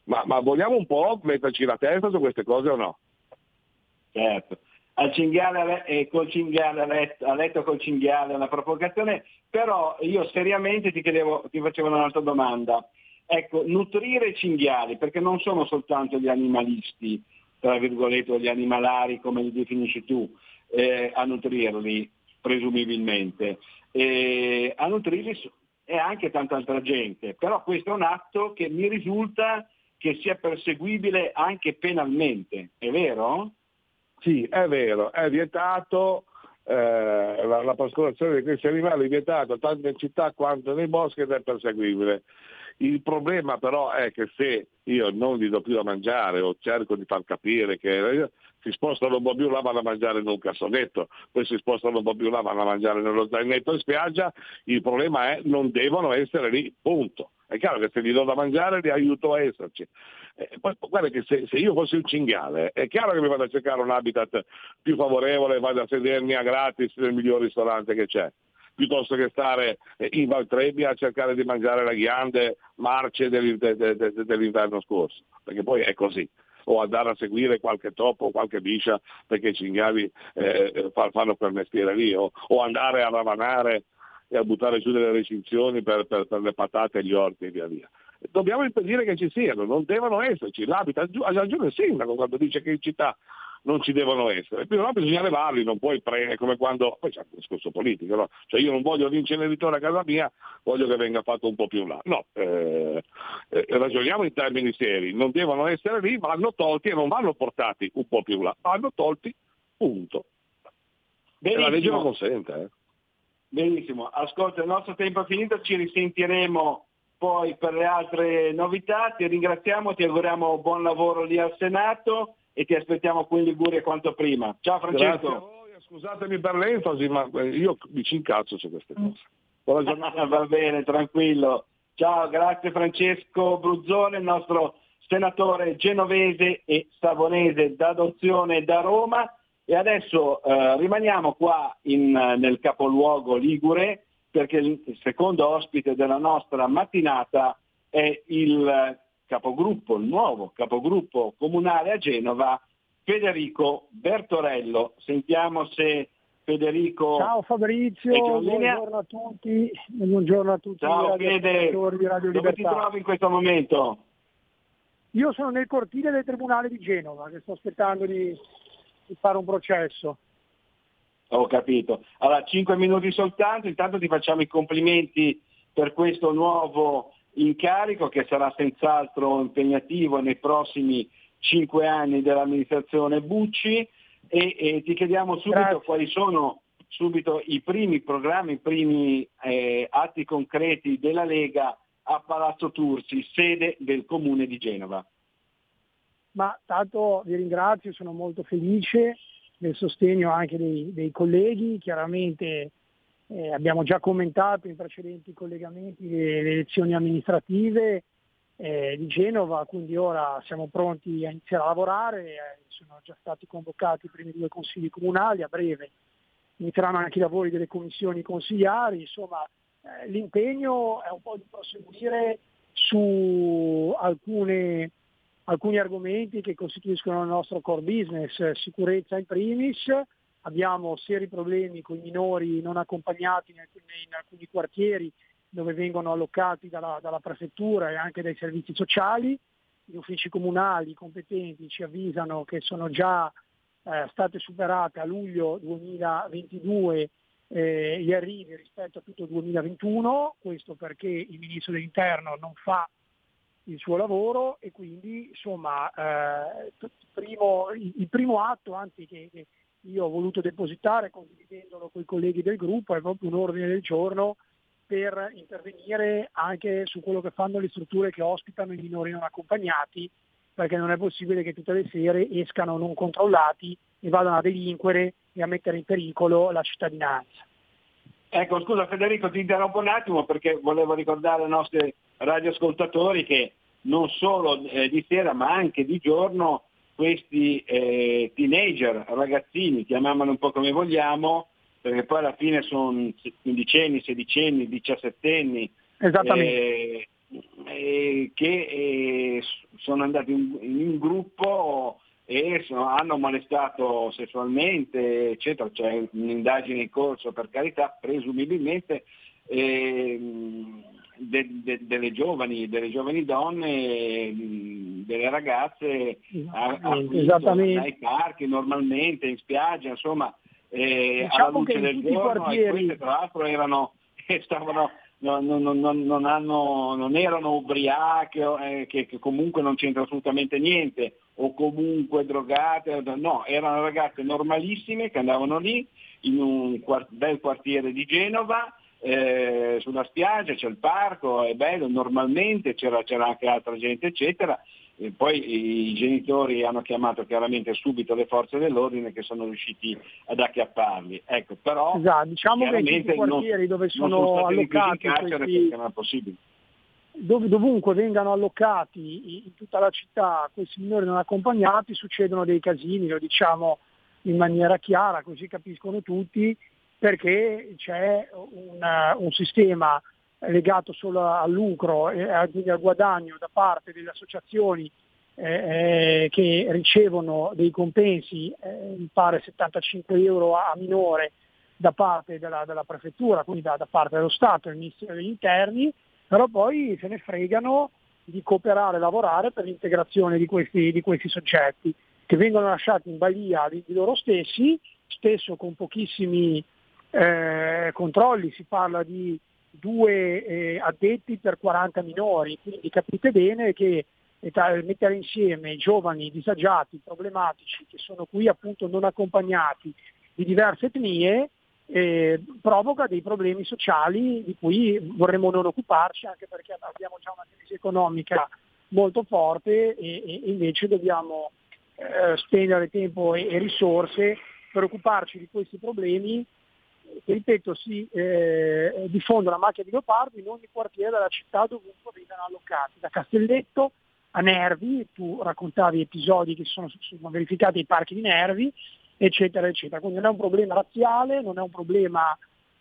Ma, ma vogliamo un po' metterci la testa su queste cose o no? Certo. Al cinghiale, eh, col cinghiale a letto, a letto col cinghiale una provocazione, però io seriamente ti, chiedevo, ti facevo un'altra domanda. Ecco, nutrire i cinghiali, perché non sono soltanto gli animalisti, tra virgolette, o gli animalari, come li definisci tu, eh, a nutrirli, presumibilmente. Eh, a nutrirli è anche tanta altra gente, però questo è un atto che mi risulta che sia perseguibile anche penalmente, è vero? Sì, è vero, è vietato, eh, la, la pascolazione di questi animali è vietata tanto in città quanto nei boschi ed è perseguibile. Il problema però è che se io non gli do più da mangiare o cerco di far capire che si spostano un po' più là vanno a mangiare in un cassonetto, poi si spostano un po' più là vanno a mangiare nello zainetto in spiaggia, il problema è non devono essere lì, punto. È chiaro che se gli do da mangiare li aiuto a esserci. Eh, poi, guarda che se, se io fossi un cinghiale, è chiaro che mi vado a cercare un habitat più favorevole e vado a sedermi a gratis nel miglior ristorante che c'è, piuttosto che stare eh, in Valtrebbia a cercare di mangiare le ghiande marce dell'in- de- de- de- dell'inverno scorso, perché poi è così. O andare a seguire qualche topo o qualche biscia perché i cinghiali eh, fa- fanno quel mestiere lì, o, o andare a ravanare e a buttare giù delle recinzioni per, per- per le patate e gli orti e via via. Dobbiamo impedire che ci siano, non devono esserci. L'abita, ha ragione il sindaco quando dice che in città non ci devono essere, però bisogna levarli, non puoi prendere come quando, poi c'è un discorso politico, no? cioè io non voglio l'inceneritore a casa mia, voglio che venga fatto un po' più là. No, eh, eh, ragioniamo in termini seri, non devono essere lì, vanno tolti e non vanno portati un po' più là, vanno tolti, punto. E la legge lo consente. Eh. Benissimo, ascolta, il nostro tempo è finito, ci risentiremo poi per le altre novità. Ti ringraziamo, ti auguriamo buon lavoro lì al Senato e ti aspettiamo qui in Liguria quanto prima. Ciao Francesco. voi, scusatemi per l'enfasi, ma eh, io mi ci incazzo su queste cose. Buona giornata. Va bene, tranquillo. Ciao, grazie Francesco Bruzzone, il nostro senatore genovese e savonese d'adozione da Roma. E adesso eh, rimaniamo qua in, nel capoluogo Ligure perché il secondo ospite della nostra mattinata è il capogruppo, il nuovo capogruppo comunale a Genova, Federico Bertorello. Sentiamo se Federico Ciao Fabrizio, buongiorno a tutti, buongiorno a tutti Ciao i Fede, di Radio dove ti trovi in questo momento? Io sono nel cortile del Tribunale di Genova, che sto aspettando di, di fare un processo. Ho capito. Allora, 5 minuti soltanto, intanto ti facciamo i complimenti per questo nuovo incarico che sarà senz'altro impegnativo nei prossimi 5 anni dell'amministrazione Bucci e, e ti chiediamo subito Grazie. quali sono subito i primi programmi, i primi eh, atti concreti della Lega a Palazzo Tursi, sede del Comune di Genova. Ma tanto vi ringrazio, sono molto felice del sostegno anche dei, dei colleghi, chiaramente eh, abbiamo già commentato in precedenti collegamenti le, le elezioni amministrative eh, di Genova, quindi ora siamo pronti a iniziare a lavorare, eh, sono già stati convocati i primi due consigli comunali, a breve inizieranno anche i lavori delle commissioni consigliari, insomma eh, l'impegno è un po' di proseguire su alcune, alcuni argomenti che costituiscono il nostro core business, eh, sicurezza in primis, abbiamo seri problemi con i minori non accompagnati in alcuni, in alcuni quartieri dove vengono allocati dalla, dalla prefettura e anche dai servizi sociali, gli uffici comunali competenti ci avvisano che sono già eh, state superate a luglio 2022 eh, gli arrivi rispetto a tutto il 2021, questo perché il Ministro dell'Interno non fa il suo lavoro e quindi insomma eh, il, primo, il, primo atto anzi che, che io ho voluto depositare condividendolo con i colleghi del gruppo è proprio un ordine del giorno per intervenire anche su quello che fanno le strutture che ospitano i minori non accompagnati, perché non è possibile che tutte le sere escano non controllati e vadano a delinquere e a mettere in pericolo la cittadinanza. Ecco, scusa Federico, ti interrompo un attimo perché volevo ricordare ai nostri radioascoltatori che non solo eh, di sera ma anche di giorno questi eh, teenager, ragazzini, chiamiamoli un po' come vogliamo, perché poi alla fine sono quindicenni, sedicenni, diciassettenni, Esattamente. eh, che eh, sono andati in, in gruppo e sono- hanno molestato sessualmente, eccetera, c'è un'indagine in corso per carità, presumibilmente ehm, de- de- delle giovani, delle giovani donne, mh, delle ragazze Esattamente. nei parchi normalmente, in spiaggia, insomma, eh, Diciamo alla luce del giorno e quartieri- queste tra l'altro erano, stavano, non, non- non- hanno- non erano ubriache, eh, che, che comunque non c'entra assolutamente niente, o comunque drogate, no, erano ragazze normalissime che andavano lì in un quar- bel quartiere di Genova, eh, sulla spiaggia, c'è il parco, è bello, normalmente c'era, c'era anche altra gente, eccetera. E poi i genitori hanno chiamato chiaramente subito le forze dell'ordine che sono riusciti ad acchiapparli. Ecco, però Esatto, diciamo che in non- quartieri dove sono in allocati questi- perché non è possibile. dove, dovunque vengano allocati in tutta la città questi minori non accompagnati succedono dei casini, lo diciamo in maniera chiara, così capiscono tutti, perché c'è un, un sistema legato solo al lucro e al guadagno da parte delle associazioni eh, eh, che ricevono dei compensi, eh, mi pare 75 euro a minore da parte della, della prefettura, quindi da, da parte dello Stato del Ministero degli Interni, però poi se ne fregano di cooperare e lavorare per l'integrazione di questi, di questi soggetti che vengono lasciati in balia di, di loro stessi, spesso con pochissimi eh, controlli, si parla di due eh, addetti per 40 minori, quindi capite bene che eh, mettere insieme giovani disagiati, problematici, che sono qui appunto non accompagnati di diverse etnie, eh, provoca dei problemi sociali di cui vorremmo non occuparci anche perché abbiamo già una crisi economica molto forte e, e invece dobbiamo eh, spendere tempo e, e risorse per occuparci di questi problemi ripeto si eh, diffondono a macchia di leopardo in ogni quartiere della città dovunque vengano allocati, da Castelletto a Nervi, tu raccontavi episodi che sono, sono verificati ai parchi di Nervi, eccetera, eccetera. Quindi non è un problema razziale, non è un problema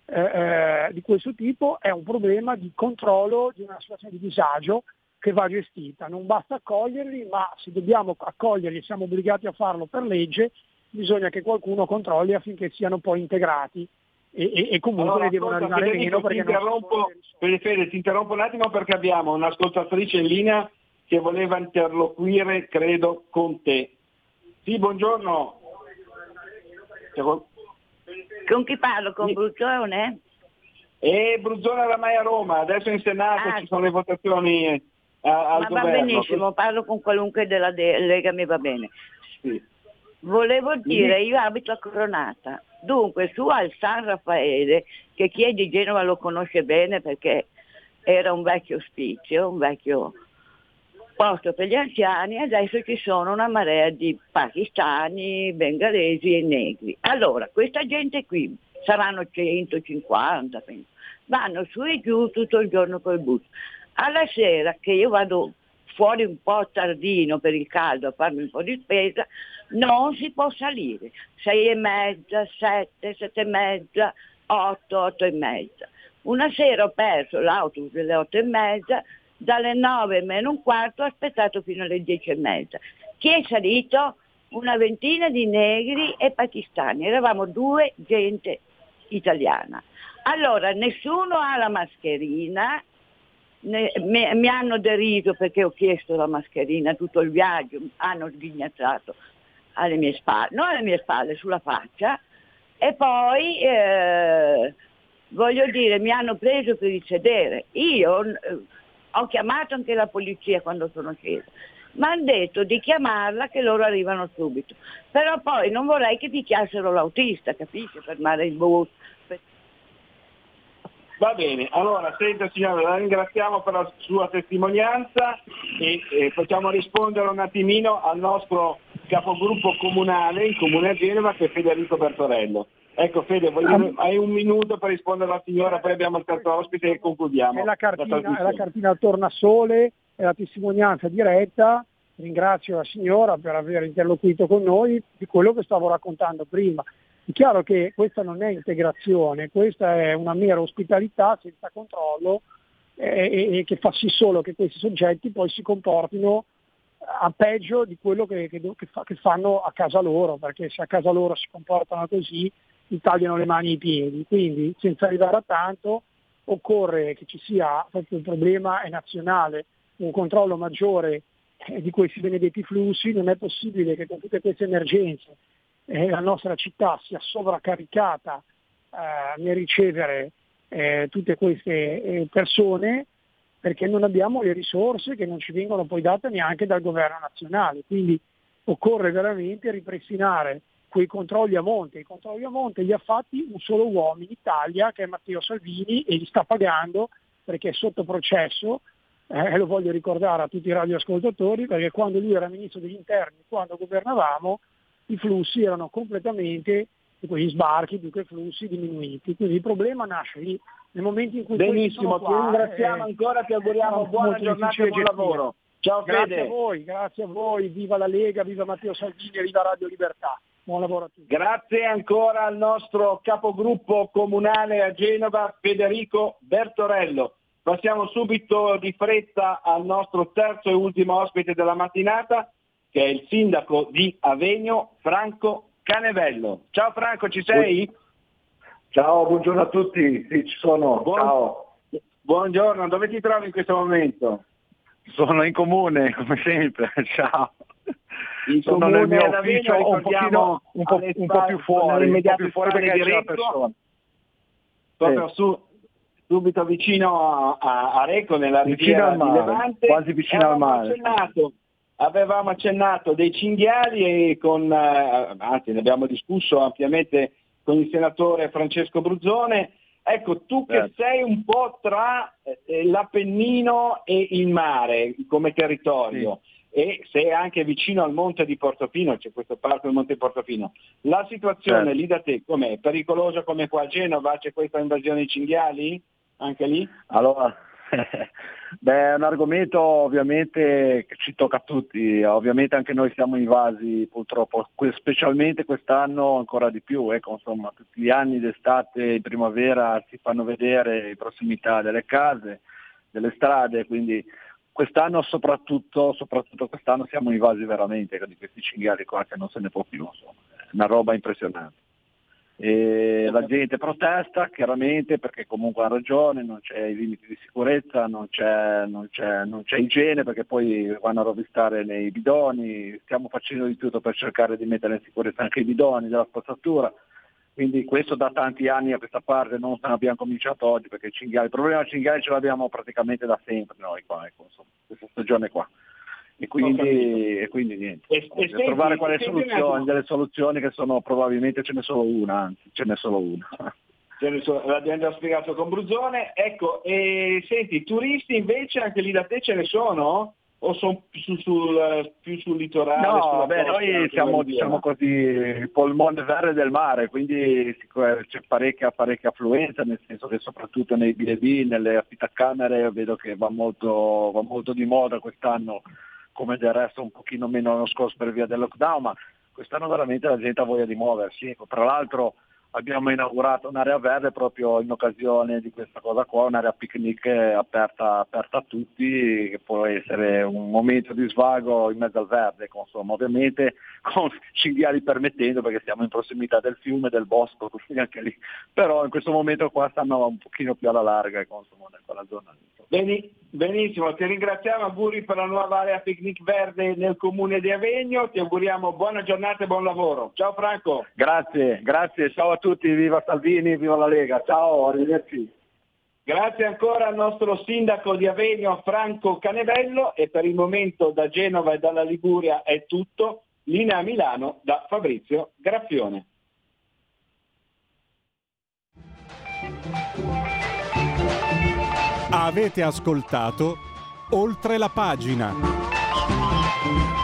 eh, eh, di questo tipo, è un problema di controllo di una situazione di disagio che va gestita. Non basta accoglierli, ma se dobbiamo accoglierli e siamo obbligati a farlo per legge, bisogna che qualcuno controlli affinché siano poi integrati e, e, e comunque Allora, devono ascolta, arrivare meno perché non interrompo, Fede, Fede, ti interrompo un attimo perché abbiamo un'ascoltatrice in linea che voleva interloquire, credo, con te. Sì, buongiorno. Con chi parlo? Con Brucione? E Bruzzone oramai a Roma, adesso in Senato Ah. ci sono le votazioni eh, al Ma va governo. benissimo, parlo con qualunque della de- Lega, mi va bene. Sì. Volevo dire, io abito a Coronata, dunque su al San Raffaele, che chi è di Genova lo conosce bene perché era un vecchio ospizio, un vecchio posto per gli anziani, adesso ci sono una marea di pakistani, bengalesi e negri. Allora, questa gente qui, saranno 150, penso, vanno su e giù tutto il giorno col bus. Alla sera che io vado fuori un po' tardino per il caldo a farmi un po' di spesa, non si può salire. Sei e mezza, sette, sette e mezza, otto, otto e mezza. Una sera ho perso l'autobus delle otto e mezza, dalle nove meno un quarto ho aspettato fino alle dieci e mezza. Chi è salito? Una ventina di negri e pakistani, eravamo due gente italiana. Allora, nessuno ha la mascherina, ne- mi, mi hanno deriso perché ho chiesto la mascherina tutto il viaggio, hanno sghignazzato alle mie spalle, non alle mie spalle, sulla faccia, e poi eh, voglio dire, mi hanno preso per il sedere. Io eh, ho chiamato anche la polizia quando sono scesa, mi hanno detto di chiamarla che loro arrivano subito. Però poi non vorrei che picchiassero l'autista, capisci? Fermare il bus. Va bene, allora senta signore, la ringraziamo per la sua testimonianza e, e facciamo rispondere un attimino al nostro capogruppo comunale in Comune a Genova che è Federico Bertorello. Ecco Fede, voglio- hai un minuto per rispondere alla signora, poi abbiamo il terzo ospite e concludiamo. È la cartina, è la cartina Tornasole, è la testimonianza diretta. Ringrazio la signora per aver interloquito con noi di quello che stavo raccontando prima. È chiaro che questa non è integrazione, questa è una mera ospitalità senza controllo eh, e, e che fa sì solo che questi soggetti poi si comportino a peggio di quello che, che- che fa- che fanno a casa loro, perché se a casa loro si comportano così gli tagliano le mani e i piedi. Quindi senza arrivare a tanto occorre che ci sia, proprio il problema è nazionale, un controllo maggiore eh, di questi benedetti flussi, non è possibile che con tutte queste emergenze eh, la nostra città sia sovraccaricata eh, nel ricevere eh, tutte queste eh, persone perché non abbiamo le risorse che non ci vengono poi date neanche dal governo nazionale. Quindi occorre veramente ripristinare quei controlli a monte. I controlli a monte li ha fatti un solo uomo in Italia che è Matteo Salvini e li sta pagando perché è sotto processo, eh, lo voglio ricordare a tutti i radioascoltatori, perché quando lui era ministro degli interni, quando governavamo, i flussi erano completamente, quegli sbarchi più che flussi, diminuiti. Quindi il problema nasce lì. Nel momento in cui Benissimo, sono ti qua, ringraziamo eh, ancora, ti auguriamo buona molto giornata e buon lavoro. Ciao Grazie Fede. a voi, grazie a voi, viva la Lega, viva Matteo Salvini e viva Radio Libertà. Buon lavoro a tutti. Grazie ancora al nostro capogruppo comunale a Genova, Federico Bertorello. Passiamo subito di fretta al nostro terzo e ultimo ospite della mattinata, che è il sindaco di Avegno, Franco Canevello. Ciao Franco, ci sei? Ciao, buongiorno a tutti, sì ci sono, Buon- ciao. Buongiorno, dove ti trovi in questo momento? Sono in comune, come sempre, ciao. In sono comune nel mio ufficio un, ricordiamo, pochino, un, po', un po' più fuori, un po' più fuori perché di c'è la persona. proprio su- subito vicino a, a, Recco nella Vicino riviera al di mare, Levante. quasi vicino al Avevamo mare. accennato, avevamo accennato dei cinghiali e con, eh, anzi ne abbiamo discusso ampiamente con il senatore Francesco Bruzzone. Ecco, tu che Certo. sei un po' tra eh, l'Appennino e il mare come territorio e sei anche vicino al monte di Portofino, c'è questo parco del monte di Portofino, la situazione Certo. lì da te com'è? Pericolosa come qua a Genova? C'è questa invasione di cinghiali? Anche lì? Allora, beh, è un argomento ovviamente che ci tocca a tutti, ovviamente anche noi siamo invasi purtroppo, specialmente quest'anno ancora di più, ecco, insomma, tutti gli anni d'estate e primavera si fanno vedere in prossimità delle case, delle strade, quindi quest'anno soprattutto, soprattutto quest'anno siamo invasi veramente di questi cinghiali qua che non se ne può più, insomma, è una roba impressionante. E la gente protesta chiaramente perché comunque ha ragione, non c'è i limiti di sicurezza, non c'è, non c'è- non c'è igiene perché poi vanno a rovistare nei bidoni, stiamo facendo di tutto per cercare di mettere in sicurezza anche i bidoni della spazzatura, quindi questo da tanti anni a questa parte non abbiamo cominciato oggi perché il problema del cinghiale ce l'abbiamo praticamente da sempre noi qua, ecco, insomma, questa stagione qua. E quindi, e quindi niente, E- e senti- trovare un soluzioni, delle soluzioni che sono probabilmente ce n'è solo una, anzi ce n'è solo una. L'abbiamo già spiegato con Bruzzone. Ecco, e senti, turisti invece anche lì da te ce ne sono? O sono più, sul- più sul litorale? No, beh, costa, noi siamo diciamo così il polmone verde del mare, quindi c'è parecchia, parecchia affluenza, nel senso che soprattutto nei B&B, nelle affittacamere vedo che va molto, va molto di moda quest'anno, come del resto un pochino meno l'anno scorso per via del lockdown, ma quest'anno veramente la gente ha voglia di muoversi. Ecco, tra l'altro abbiamo inaugurato un'area verde proprio in occasione di questa cosa qua, un'area picnic aperta, aperta a tutti, che può essere un momento di svago in mezzo al verde, insomma, ovviamente con cinghiali permettendo perché siamo in prossimità del fiume, del bosco, quindi anche lì. Però in questo momento qua stanno un pochino più alla larga, insomma, in quella zona lì. Beni- benissimo, ti ringraziamo, auguri per la nuova area picnic verde nel comune di Avegno, ti auguriamo buona giornata e buon lavoro. Ciao Franco. Grazie, grazie, ciao a tutti, viva Salvini, viva la Lega, ciao, arrivederci. Grazie ancora al nostro sindaco di Avegno Franco Canevello e per il momento da Genova e dalla Liguria è tutto. Linea a Milano da Fabrizio Graffione. Avete ascoltato oltre la pagina.